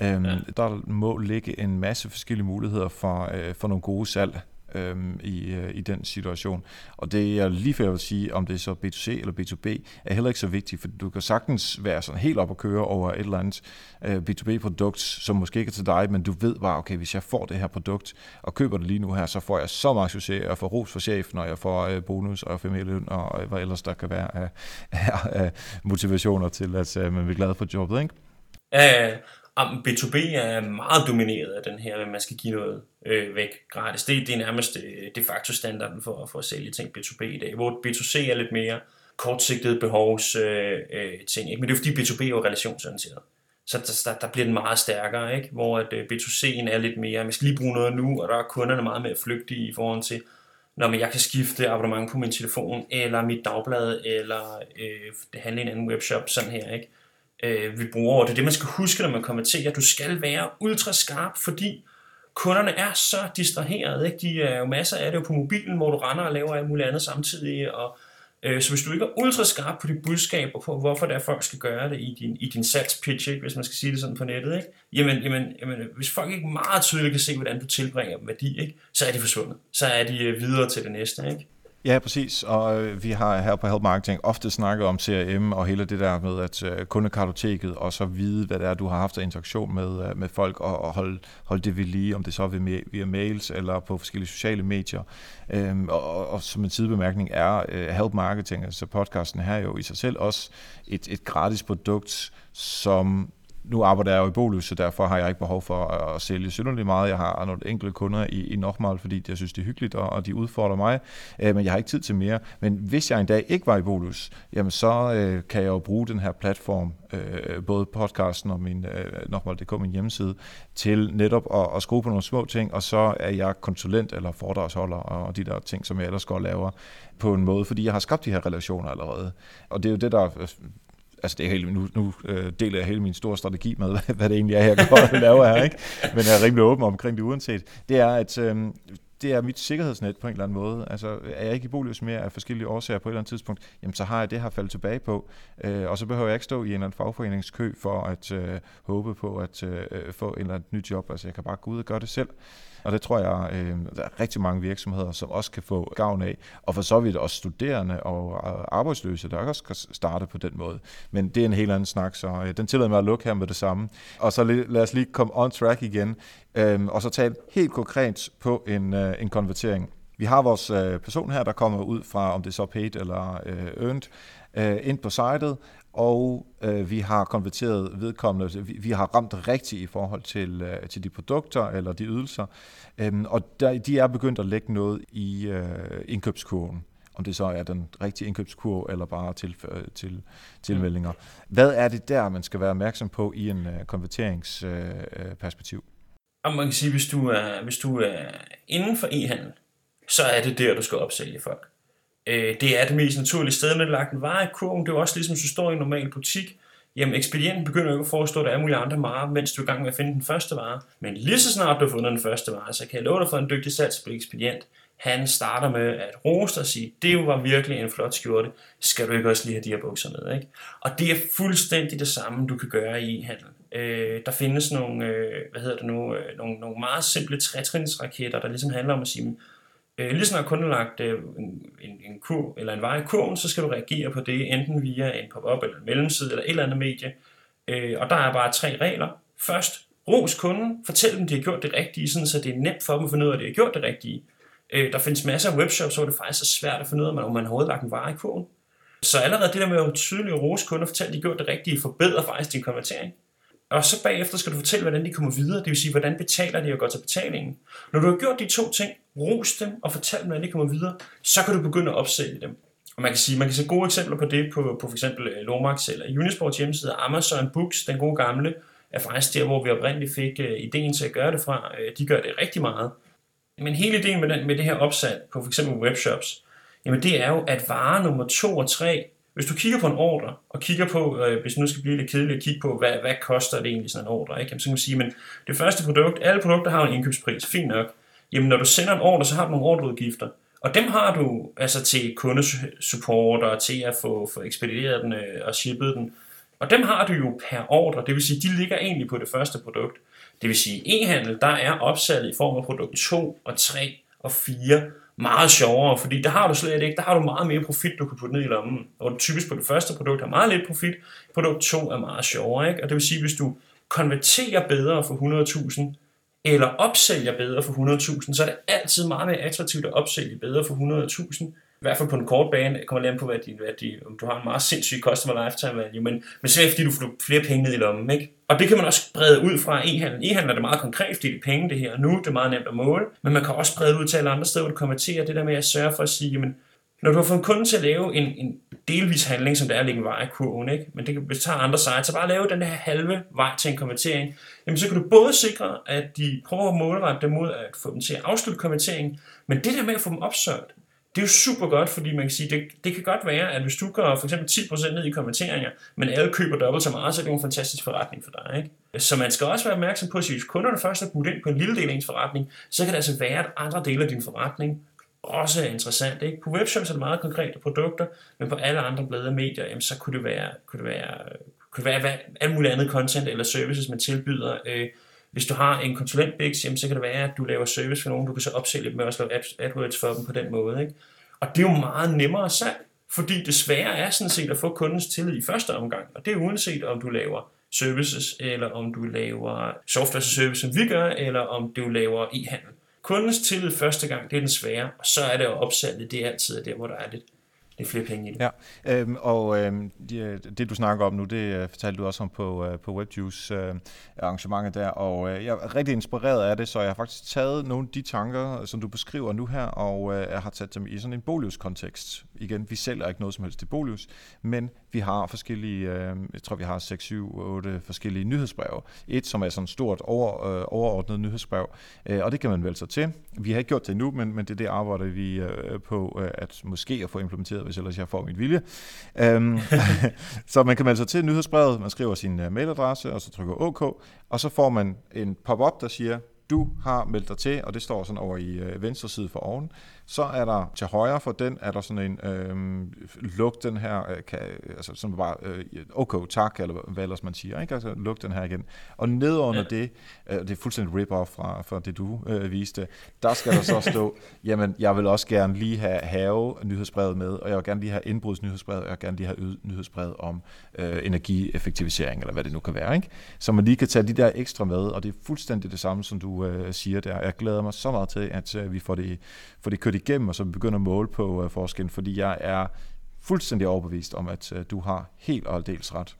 øhm, ja. der må ligge en masse forskellige muligheder for, øh, for nogle gode salg øhm, i, øh, i den situation. Og det er lige før jeg vil sige, om det er så B2C eller B2B, er heller ikke så vigtigt, for du kan sagtens være sådan helt op og køre over et eller andet øh, B2B-produkt, som måske ikke er til dig, men du ved bare, okay, hvis jeg får det her produkt og køber det lige nu her, så får jeg så meget succes, og jeg får ros for chefen, og jeg får øh, bonus og familieløn, og øh, hvad ellers der kan være af, (laughs) øh, øh, motivationer til, at øh, man bliver glad for jobbet, ikke? Ja, B2B er meget domineret af den her, at man skal give noget øh, væk gratis. Det, det er nærmest øh, de facto standarden for, for at sælge ting B2B i dag, hvor B2C er lidt mere kortsigtede behovs øh, øh, ting. Ikke? Men det er fordi B2B er jo relationsorienteret. Så der, der bliver den meget stærkere, ikke? hvor at øh, B2C'en er lidt mere, man skal lige bruge noget nu, og der er kunderne meget mere flygtige i forhold til, når man jeg kan skifte abonnement på min telefon, eller mit dagblad, eller øh, det handler i en anden webshop, sådan her. ikke øh, vi bruger. Og det er det, man skal huske, når man konverterer. Du skal være ultra skarp, fordi kunderne er så distraheret. Ikke? De er jo masser af det jo på mobilen, hvor du render og laver alt muligt andet samtidig. Og, øh, så hvis du ikke er ultra skarp på dit budskab og på, hvorfor det er, folk skal gøre det i din, i din salgspitch, ikke? hvis man skal sige det sådan på nettet, ikke? Jamen, jamen, jamen, hvis folk ikke meget tydeligt kan se, hvordan du tilbringer dem værdi, ikke? så er de forsvundet. Så er de øh, videre til det næste. Ikke? Ja, præcis. Og øh, vi har her på Help Marketing ofte snakket om CRM og hele det der med, at øh, kundekartoteket og så vide, hvad det er, du har haft af interaktion med, øh, med folk og, og holde, holde det ved lige, om det så er via, via mails eller på forskellige sociale medier. Øhm, og, og som en sidebemærkning er øh, Help Marketing, altså podcasten her jo i sig selv også et, et gratis produkt, som nu arbejder jeg jo i Bolus, så derfor har jeg ikke behov for at, sælge synderligt meget. Jeg har nogle enkelte kunder i, i Nokmal, fordi jeg synes, det er hyggeligt, og, og de udfordrer mig, øh, men jeg har ikke tid til mere. Men hvis jeg en dag ikke var i Bolus, jamen så øh, kan jeg jo bruge den her platform, øh, både podcasten og min øh, Nochmal.dk, min hjemmeside, til netop at, at skrue på nogle små ting, og så er jeg konsulent eller foredragsholder og de der ting, som jeg ellers går og laver på en måde, fordi jeg har skabt de her relationer allerede. Og det er jo det, der øh, altså det er helt, nu, nu øh, deler jeg hele min store strategi med, (laughs) hvad det egentlig er, jeg går og laver her, ikke? men jeg er rimelig åben omkring det uanset, det er, at øh, det er mit sikkerhedsnet på en eller anden måde. Altså, er jeg ikke i boligløs mere af forskellige årsager på et eller andet tidspunkt, jamen så har jeg det her faldet tilbage på, øh, og så behøver jeg ikke stå i en eller anden fagforeningskø for at øh, håbe på at øh, øh få en eller anden nyt job. Altså, jeg kan bare gå ud og gøre det selv. Og det tror jeg, øh, der er rigtig mange virksomheder, som også kan få gavn af. Og for så vidt også studerende og arbejdsløse, der også kan starte på den måde. Men det er en helt anden snak, så øh, den tillader mig at lukke her med det samme. Og så lad os lige komme on track igen, øh, og så tale helt konkret på en, øh, en konvertering. Vi har vores øh, person her, der kommer ud fra, om det er så paid eller øh, earned, øh, ind på sitet, og øh, vi har konverteret vedkommende, vi, vi har ramt rigtigt i forhold til, øh, til de produkter eller de ydelser, øhm, og der, de er begyndt at lægge noget i øh, indkøbskurven om det så er den rigtige indkøbskurve eller bare til, øh, til, tilmeldinger. Hvad er det der, man skal være opmærksom på i en uh, konverteringsperspektiv? Uh, man kan sige, hvis du er, hvis du er inden for e-handel, så er det der, du skal opsælge folk. Øh, det er det mest naturlige sted, man har lagt en vare i kurven. Det er også ligesom, hvis du står i en normal butik. Jamen, ekspedienten begynder jo ikke at forestå, at der er mulige andre varer, mens du er i gang med at finde den første vare. Men lige så snart du har fundet den første vare, så kan jeg love dig for en dygtig salgsekspedient. Han starter med at rose og sige, det var virkelig en flot skjorte. Skal du ikke også lige have de her bukser med? Ikke? Og det er fuldstændig det samme, du kan gøre i handel. Øh, der findes nogle, øh, hvad hedder det nu, øh, nogle, nogle meget simple trætrinsraketter, der ligesom handler om at sige, Øh, lige snart når kunden har lagt øh, en, en, en kur, eller en vej i kurven, så skal du reagere på det, enten via en pop-up eller en mellemside eller et eller andet medie. Øh, og der er bare tre regler. Først, ros kunden, fortæl dem, de har gjort det rigtige, sådan, så det er nemt for dem at finde ud af, at de har gjort det rigtige. Øh, der findes masser af webshops, hvor det faktisk er svært at finde ud af, om man overhovedet lagt en vare i kurven. Så allerede det der med at tydeligt rose kunder, fortælle, at de gjort det rigtige, forbedrer faktisk din konvertering. Og så bagefter skal du fortælle, hvordan de kommer videre, det vil sige, hvordan betaler de og går til betalingen. Når du har gjort de to ting, ros dem og fortæl dem, hvordan de kommer videre, så kan du begynde at opsælge dem. Og man kan sige, man kan se gode eksempler på det på, på for eksempel øh, Lomax eller Unisports hjemmeside. Amazon Books, den gode gamle, er faktisk der, hvor vi oprindeligt fik uh, ideen til at gøre det fra. Uh, de gør det rigtig meget. Men hele ideen med, den, med det her opsat på for eksempel webshops, jamen det er jo, at vare nummer 2 og 3, hvis du kigger på en ordre, og kigger på, øh, hvis nu skal blive lidt kedeligt, at kigge på, hvad, hvad koster det egentlig sådan en ordre, ikke? Jamen, så kan man sige, men det første produkt, alle produkter har en indkøbspris, fint nok. Jamen, når du sender en ordre, så har du nogle ordreudgifter. Og dem har du altså til kundesupport og til at få, få ekspederet den øh, og shippet den. Og dem har du jo per ordre, det vil sige, de ligger egentlig på det første produkt. Det vil sige, e-handel, der er opsalget i form af produkt 2 og 3 og 4 meget sjovere, fordi der har du slet ikke, der har du meget mere profit, du kan putte ned i lommen. Og typisk på det første produkt har meget lidt profit, produkt 2 er meget sjovere, ikke? Og det vil sige, hvis du konverterer bedre for 100.000, eller opsælger bedre for 100.000, så er det altid meget mere attraktivt at opsælge bedre for 100.000, hvert fald på en kort bane, kommer lidt på, hvad de, hvad de, om du har en meget sindssyg customer lifetime value, men, men så fordi du får flere penge ned i lommen, ikke? Og det kan man også brede ud fra e-handel. E-handel er det meget konkret, fordi det er penge det her nu, det er meget nemt at måle, men man kan også brede ud til alle andre steder, hvor du konverterer det der med at sørge for at sige, jamen, når du har fået en kunde til at lave en, en delvis handling, som det er at lægge en vej i kurven, ikke? men det kan, hvis du tager andre sites, så bare lave den her halve vej til en konvertering, jamen så kan du både sikre, at de prøver at målrette dem mod at få dem til at afslutte konverteringen, men det der med at få dem opsøgt, det er jo super godt, fordi man kan sige, det, det kan godt være, at hvis du går for eksempel 10% ned i konverteringer, men alle køber dobbelt så meget, så er det jo en fantastisk forretning for dig. Ikke? Så man skal også være opmærksom på, at hvis kunderne først er budt ind på en lille del af ens forretning, så kan det altså være, at andre dele af din forretning også er interessant. Ikke? På webshops er det meget konkrete produkter, men på alle andre blade og medier, jamen, så kunne det være, kunne det være, kunne det være hvad, alt muligt andet content eller services, man tilbyder. Øh, hvis du har en konsulent jamen, så kan det være, at du laver service for nogen, du kan så opsælge dem og også lave AdWords for dem på den måde. Ikke? Og det er jo meget nemmere salg, fordi det svære er sådan set at få kundens tillid i første omgang. Og det er uanset om du laver services, eller om du laver software service, som vi gør, eller om du laver e-handel. Kundens tillid første gang, det er den svære, og så er det at opsalget, det er altid der, hvor der er lidt lidt flere penge i det. Ja, øhm, og øhm, det, øh, det du snakker om nu, det øh, fortalte du også om på, øh, på WebJuice øh, arrangementet der, og øh, jeg er rigtig inspireret af det, så jeg har faktisk taget nogle af de tanker, som du beskriver nu her, og øh, jeg har taget dem i sådan en Bolius-kontekst. Igen, vi sælger ikke noget som helst til Bolius, men vi har forskellige, øh, jeg tror vi har 6, 7, 8 forskellige nyhedsbreve. Et, som er sådan et stort over, øh, overordnet nyhedsbrev, øh, og det kan man vælge sig til. Vi har ikke gjort det endnu, men, men det er det arbejde, vi øh, på øh, at måske at få implementeret hvis ellers jeg får min vilje. Um, (laughs) så man kan melde sig til nyhedsbrevet, man skriver sin øh, mailadresse, og så trykker OK, og så får man en pop-up, der siger, du har meldt dig til, og det står sådan over i øh, venstre side for oven. Så er der til højre for den, er der sådan en, øh, luk den her, øh, kan, altså sådan bare, øh, okay, tak, eller hvad ellers man siger, ikke? Altså luk den her igen. Og nedunder ja. det, øh, det er fuldstændig rip-off fra, fra det du øh, viste, der skal der så stå, (laughs) jamen jeg vil også gerne lige have have nyhedsbrevet med, og jeg vil gerne lige have indbrudsnyhedsbrevet, og jeg vil gerne lige have nyhedsbrevet om øh, energieffektivisering, eller hvad det nu kan være, ikke? Så man lige kan tage de der ekstra med, og det er fuldstændig det samme, som du øh, siger der. Jeg glæder mig så meget til, at øh, vi får det, får det kørt igennem, og så vi begynder at måle på øh, forskellen, fordi jeg er fuldstændig overbevist om, at øh, du har helt og aldeles ret.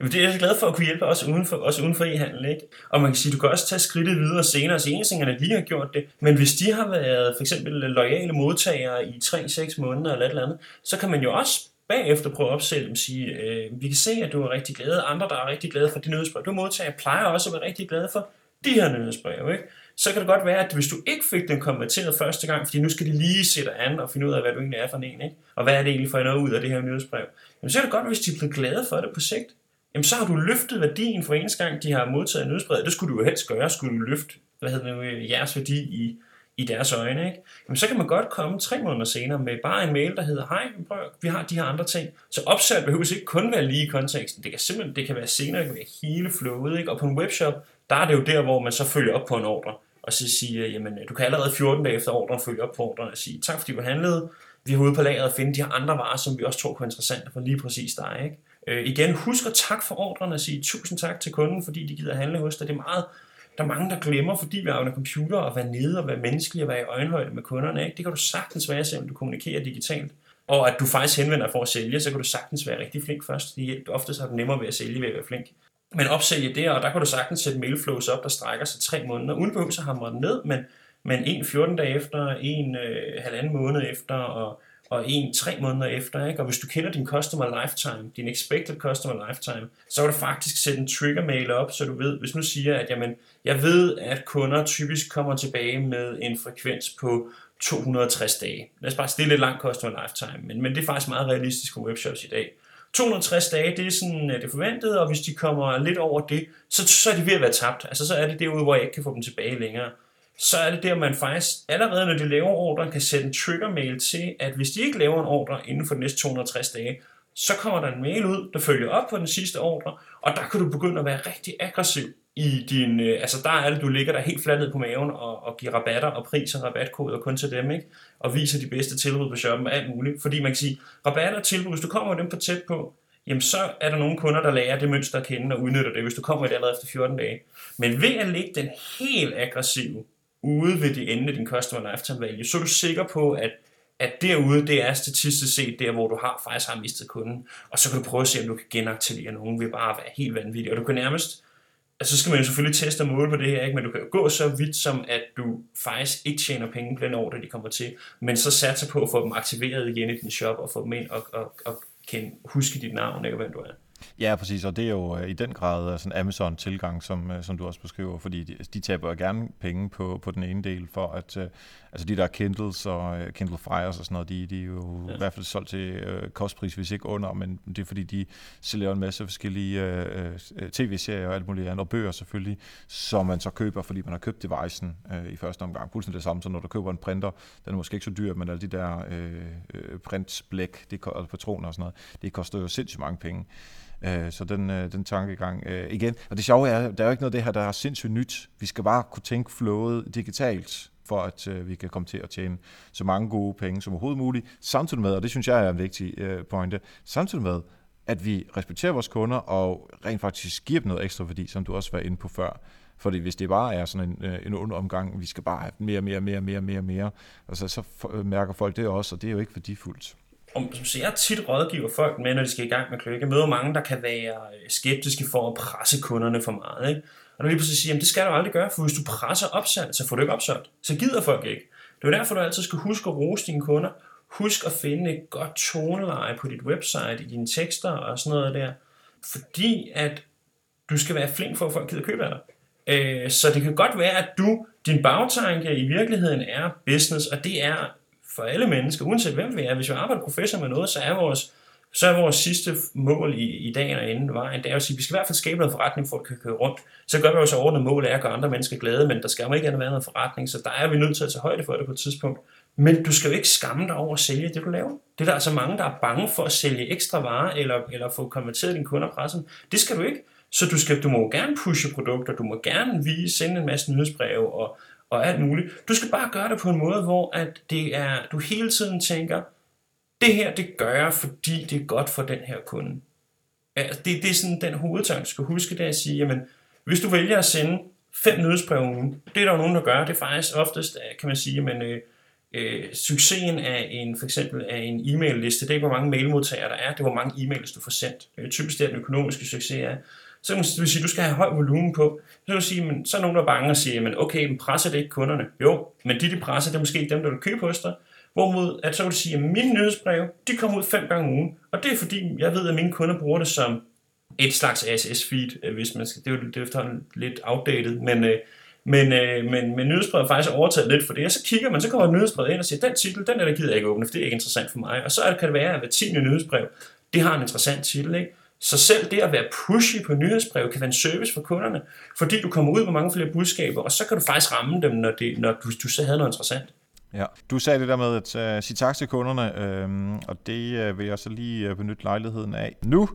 Jamen, det er jeg så glad for at kunne hjælpe også uden for, også uden for e-handel. Ikke? Og man kan sige, du kan også tage skridtet videre senere, så eneste lige har gjort det. Men hvis de har været for eksempel lojale modtagere i 3-6 måneder eller et eller andet, så kan man jo også bagefter prøve at opsætte dem og sige, øh, vi kan se, at du er rigtig glad, andre der er rigtig glade for de nyhedsbrev, du modtager, plejer også at være rigtig glade for de her nyhedsbrev, ikke? Så kan det godt være, at hvis du ikke fik den konverteret første gang, fordi nu skal de lige sætte an og finde ud af, hvad du egentlig er for en, ikke? og hvad er det egentlig for noget ud af det her nyhedsbrev, jamen så er det godt, hvis de bliver glade for det på sigt. Jamen så har du løftet værdien for eneste gang, de har modtaget nyhedsbrevet. Det skulle du jo helst gøre, skulle du løfte, hvad hedder det øh, jeres værdi i, i deres øjne. Ikke? Jamen, så kan man godt komme tre måneder senere med bare en mail, der hedder, hej, prøv, vi har de her andre ting. Så opsat behøver ikke kun være lige i konteksten. Det kan simpelthen det kan være senere, det kan være hele flowet. Ikke? Og på en webshop, der er det jo der, hvor man så følger op på en ordre. Og så sige, jamen, øh, du kan allerede 14 dage efter ordren følge op på ordren og sige, tak fordi du handlede. Vi har ude på lageret at finde de her andre varer, som vi også tror kunne være interessante for lige præcis dig. Ikke? Øh, igen, husk at tak for ordren og sige tusind tak til kunden, fordi de gider handle hos dig. Det er meget der er mange, der glemmer, fordi vi arbejder computer, at være nede og være menneskelig og være i øjenhøjde med kunderne. Ikke? Det kan du sagtens være, selvom du kommunikerer digitalt. Og at du faktisk henvender dig for at sælge, så kan du sagtens være rigtig flink først. Det hjælper. ofte så har du nemmere ved at sælge ved at være flink. Men opsælge det, og der kan du sagtens sætte mailflows op, der strækker sig tre måneder, uden behøver så hamre den ned, men, men en 14 dage efter, en øh, halvanden måned efter, og og en tre måneder efter. Ikke? Og hvis du kender din customer lifetime, din expected customer lifetime, så kan du faktisk sætte en trigger mail op, så du ved, hvis nu siger, at jamen, jeg ved, at kunder typisk kommer tilbage med en frekvens på 260 dage. Lad os bare stille et langt customer lifetime, men, men det er faktisk meget realistisk på webshops i dag. 260 dage, det er sådan øh, det forventede, og hvis de kommer lidt over det, så, så er de ved at være tabt. Altså så er det derude, hvor jeg ikke kan få dem tilbage længere så er det der, man faktisk allerede, når de laver ordren, kan sætte en trigger-mail til, at hvis de ikke laver en ordre inden for de næste 260 dage, så kommer der en mail ud, der følger op på den sidste ordre, og der kan du begynde at være rigtig aggressiv i din, øh, altså der er det, du ligger der helt fladt ned på maven og, og giver rabatter og priser, rabatkoder kun til dem, ikke? Og viser de bedste tilbud på shoppen og alt muligt. Fordi man kan sige, rabatter og tilbud, hvis du kommer dem for tæt på, jamen så er der nogle kunder, der lærer det mønster at kende og udnytter det, hvis du kommer i det allerede efter 14 dage. Men ved at lægge den helt aggressive ude ved det ende af din customer lifetime value, så er du sikker på, at, at derude, det er statistisk set der, hvor du har faktisk har mistet kunden. Og så kan du prøve at se, om du kan genaktivere nogen ved bare at være helt vanvittig. Og du kan nærmest, altså så skal man jo selvfølgelig teste og måle på det her, ikke? men du kan gå så vidt som, at du faktisk ikke tjener penge på den ordre, de kommer til, men så satser på at få dem aktiveret igen i din shop og få dem ind og, og, og kende, huske dit navn, ikke hvem du er. Ja, præcis, og det er jo øh, i den grad øh, sådan Amazon-tilgang, som, øh, som du også beskriver, fordi de, de taber gerne penge på, på den ene del, for at øh, altså de der Kindles og Kindle Fires og sådan noget, de, de er jo ja. i hvert fald solgt til uh, kostpris, hvis ikke under, men det er fordi, de sælger en masse forskellige uh, tv-serier og alt muligt andet, og bøger selvfølgelig, som man så køber, fordi man har købt devicen uh, i første omgang. Fuldstændig det samme, så når du køber en printer, den er måske ikke så dyr, men alle de der uh, printblæk, det, altså patroner og sådan noget, det koster jo sindssygt mange penge. Øh, så den, øh, den tankegang øh, igen. Og det sjove er, der er jo ikke noget af det her, der er sindssygt nyt. Vi skal bare kunne tænke flowet digitalt, for at øh, vi kan komme til at tjene så mange gode penge som overhovedet muligt. Samtidig med, og det synes jeg er en vigtig øh, pointe, samtidig med, at vi respekterer vores kunder og rent faktisk giver dem noget ekstra værdi, som du også var inde på før. Fordi hvis det bare er sådan en, øh, en underomgang, vi skal bare have mere, mere, mere, mere, mere, mere, altså, så øh, mærker folk det også, og det er jo ikke værdifuldt om, som jeg tit rådgiver folk med, når de skal i gang med kløkke. Jeg møder mange, der kan være øh, skeptiske for at presse kunderne for meget. Ikke? Og når lige pludselig siger, at det skal du aldrig gøre, for hvis du presser opsalg, så får du ikke opsolgt. Så gider folk ikke. Det er derfor, du altid skal huske at rose dine kunder. Husk at finde et godt toneleje på dit website, i dine tekster og sådan noget der. Fordi at du skal være flink for, at folk gider købe af dig. Øh, så det kan godt være, at du, din bagtanke i virkeligheden er business, og det er for alle mennesker, uanset hvem vi er. Hvis vi arbejder professionelt med noget, så er vores, så er vores sidste mål i, i dagen og inden vejen, det er at sige, at vi skal i hvert fald skabe noget forretning, for at kan køre rundt. Så gør vi også overordnet mål af at gøre andre mennesker glade, men der skal jo ikke være noget forretning, så der er vi nødt til at tage højde for det på et tidspunkt. Men du skal jo ikke skamme dig over at sælge det, du laver. Det er der altså mange, der er bange for at sælge ekstra varer, eller, eller få konverteret dine kunder pressen. Det skal du ikke. Så du, skal, du må gerne pushe produkter, du må gerne vise, sende en masse nyhedsbreve og, og alt muligt. Du skal bare gøre det på en måde, hvor at det er, du hele tiden tænker, det her, det gør jeg, fordi det er godt for den her kunde. Altså, det, det er sådan den hovedtanke, du skal huske, det er at sige, jamen, hvis du vælger at sende fem nyhedsbreve ugen, det er der jo nogen, der gør, det er faktisk oftest, øh, kan man sige, men øh, øh, succesen af en, for eksempel af en e-mail-liste, det er, hvor mange mailmodtagere der er, det er, hvor mange e-mails, du får sendt. Øh, typisk det, den økonomiske succes er. Så det vil sige, du skal have høj volumen på. Så vil sige, men så er nogen, der er bange og siger, men okay, men presser det ikke kunderne? Jo, men de, de presser, det er måske ikke dem, der vil købe hos dig. Hvorimod, at så vil du sige, at mine nyhedsbreve, de kommer ud fem gange om ugen. Og det er fordi, jeg ved, at mine kunder bruger det som et slags RSS-feed, øh, hvis man skal, det er jo det er efterhånden lidt outdated, men, øh, men, øh, men, men nyhedsbrevet er faktisk overtaget lidt for det, og så kigger man, så kommer nyhedsbrevet ind og siger, den titel, den er der gider jeg ikke åbne, for det er ikke interessant for mig. Og så kan det være, at hver tiende nyhedsbrev, det har en interessant titel, ikke? Så selv det at være pushy på nyhedsbrev kan være en service for kunderne, fordi du kommer ud med mange flere budskaber, og så kan du faktisk ramme dem, når, det, når du, du så havde noget interessant. Ja, du sagde det der med at uh, sige tak til kunderne, øhm, og det uh, vil jeg så lige uh, benytte lejligheden af nu,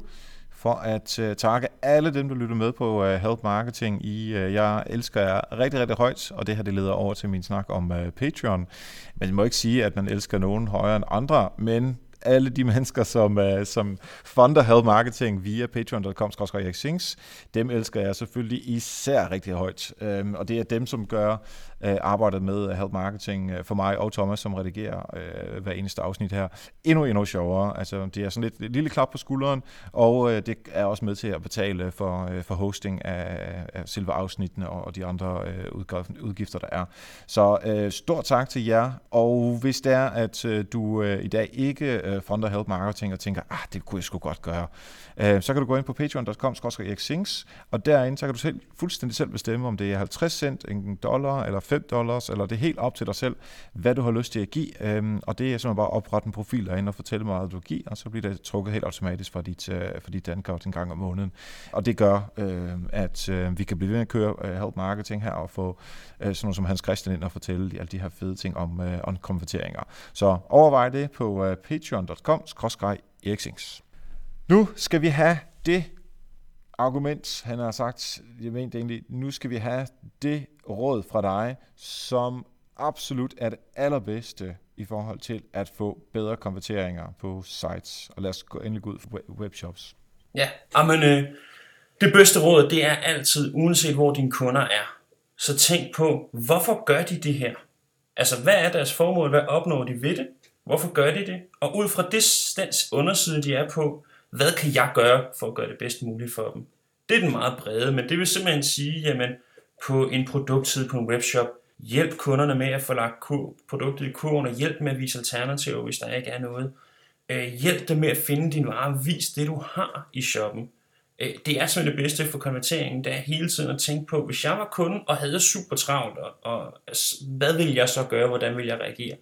for at uh, takke alle dem, der lytter med på uh, Help Marketing. I, uh, jeg elsker jer rigtig, rigtig højt, og det her det leder over til min snak om uh, Patreon. Men jeg må ikke sige, at man elsker nogen højere end andre, men alle de mennesker, som, uh, som funder Health Marketing via patreon.com dem elsker jeg selvfølgelig især rigtig højt. Um, og det er dem, som gør uh, arbejdet med Health Marketing uh, for mig og Thomas, som redigerer uh, hver eneste afsnit her, endnu, endnu sjovere. Altså, det er sådan lidt et lille klap på skulderen, og uh, det er også med til at betale for, uh, for hosting af, af selve afsnittene og, og de andre uh, udgifter, der er. Så uh, stort tak til jer, og hvis det er, at uh, du uh, i dag ikke Øh, uh, fonder Help Marketing og tænker, ah, det kunne jeg sgu godt gøre, uh, så kan du gå ind på patreon.com og derinde så kan du selv, fuldstændig selv bestemme, om det er 50 cent, en dollar eller 5 dollars, eller det er helt op til dig selv, hvad du har lyst til at give. Um, og det er simpelthen bare at oprette en profil derinde og fortælle mig, hvad du giver, og så bliver det trukket helt automatisk fra dit, uh, fra dit dankort en gang om måneden. Og det gør, uh, at uh, vi kan blive ved med at køre uh, Help Marketing her og få uh, sådan noget som Hans Christian ind og fortælle alle de her fede ting om, uh, om konverteringer. Så overvej det på uh, patreon.com-eriksings. Nu skal vi have det argument, han har sagt, jeg mente egentlig, nu skal vi have det råd fra dig, som absolut er det allerbedste i forhold til at få bedre konverteringer på sites. Og lad os gå endelig ud for webshops. Ja, men øh, det bedste råd, det er altid, uanset hvor dine kunder er, så tænk på, hvorfor gør de det her? Altså, hvad er deres formål? Hvad opnår de ved det? Hvorfor gør de det? Og ud fra det stans underside, de er på, hvad kan jeg gøre for at gøre det bedst muligt for dem? Det er den meget brede, men det vil simpelthen sige, jamen, på en produktside på en webshop, hjælp kunderne med at få lagt produktet i kurven, og hjælp med at vise alternativer, hvis der ikke er noget. Øh, hjælp dem med at finde din vare, vis det du har i shoppen. Øh, det er simpelthen det bedste for konverteringen, det er hele tiden at tænke på, hvis jeg var kunde og havde super travlt, og, og hvad vil jeg så gøre, hvordan vil jeg reagere?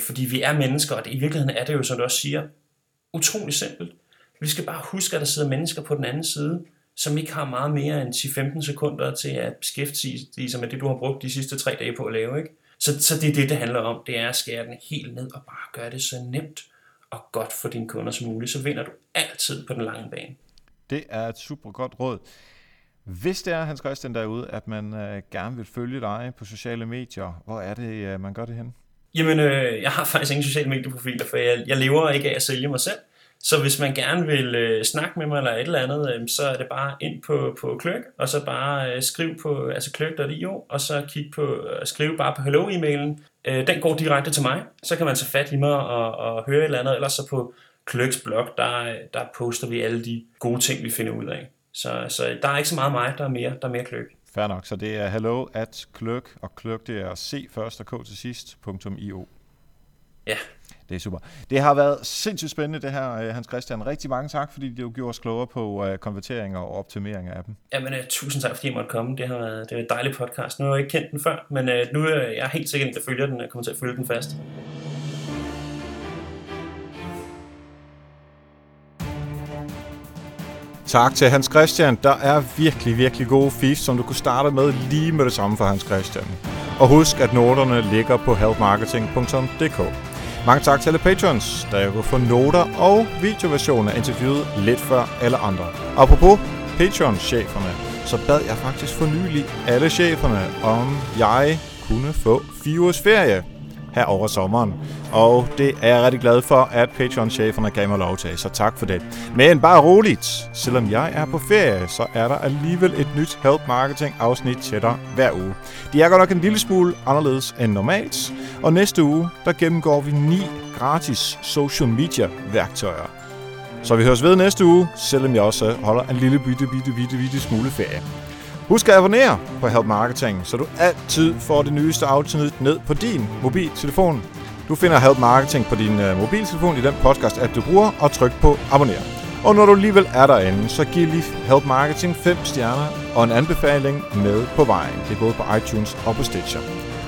Fordi vi er mennesker, og det, i virkeligheden er det jo, som du også siger, utrolig simpelt. Vi skal bare huske, at der sidder mennesker på den anden side, som ikke har meget mere end 10-15 sekunder til at beskæftige sig med det, du har brugt de sidste tre dage på at lave. Ikke? Så, så det er det, det handler om. Det er at skære den helt ned og bare gøre det så nemt og godt for dine kunder som muligt. Så vinder du altid på den lange bane. Det er et super godt råd. Hvis det er, Hans Christian, derude, at man øh, gerne vil følge dig på sociale medier, hvor er det, øh, man gør det hen? Jamen, øh, jeg har faktisk ingen sociale medieprofiler, for jeg, jeg lever ikke af at sælge mig selv. Så hvis man gerne vil øh, snakke med mig eller et eller andet, øh, så er det bare ind på, på Kløk, og så bare øh, skriv på altså kløk.io, og så kig på, øh, skrive bare på hello-e-mailen. Øh, den går direkte til mig, så kan man tage fat i mig og, og høre et eller andet, eller så på Kløks blog, der, der poster vi alle de gode ting, vi finder ud af. Så, så der er ikke så meget mig, der er mere, der er mere Kløk. Fair nok, så det er hello at kløk, og kløk det er c først og k til sidst, .io. Ja, det er super. Det har været sindssygt spændende det her, øh, Hans Christian. Rigtig mange tak, fordi du gjorde os klogere på uh, konverteringer og optimering af dem. Jamen, uh, tusind tak, fordi jeg måtte komme. Det har været det er en dejlig podcast. Nu har jeg ikke kendt den før, men uh, nu er jeg helt sikker, at jeg følger den. Jeg kommer til at følge den fast. Tak til Hans Christian. Der er virkelig, virkelig gode fif, som du kunne starte med lige med det samme for Hans Christian. Og husk, at noterne ligger på healthmarketing.dk. Mange tak til alle patrons, der jeg kunne få noter og videoversioner af interviewet lidt før alle andre. Apropos Patreon-cheferne, så bad jeg faktisk for nylig alle cheferne, om jeg kunne få fire ugers ferie her over sommeren. Og det er jeg rigtig glad for, at Patreon-cheferne gav mig lov til, så tak for det. Men bare roligt, selvom jeg er på ferie, så er der alligevel et nyt Help Marketing afsnit til dig hver uge. De er godt nok en lille smule anderledes end normalt, og næste uge, der gennemgår vi ni gratis social media værktøjer. Så vi høres ved næste uge, selvom jeg også holder en lille bitte, bitte, bitte, bitte smule ferie. Husk at abonnere på Help Marketing, så du altid får det nyeste afsnit ned på din mobiltelefon. Du finder Help Marketing på din øh, mobiltelefon i den podcast-app, du bruger, og tryk på abonner. Og når du alligevel er derinde, så giv lige Help Marketing 5 stjerner og en anbefaling med på vejen. Det er både på iTunes og på Stitcher.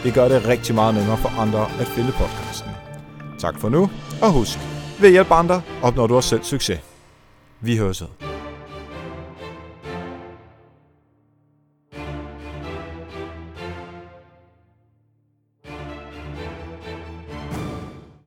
Det gør det rigtig meget nemmere for andre at finde podcasten. Tak for nu, og husk, ved hjælp andre opnår du også selv succes. Vi høres ved.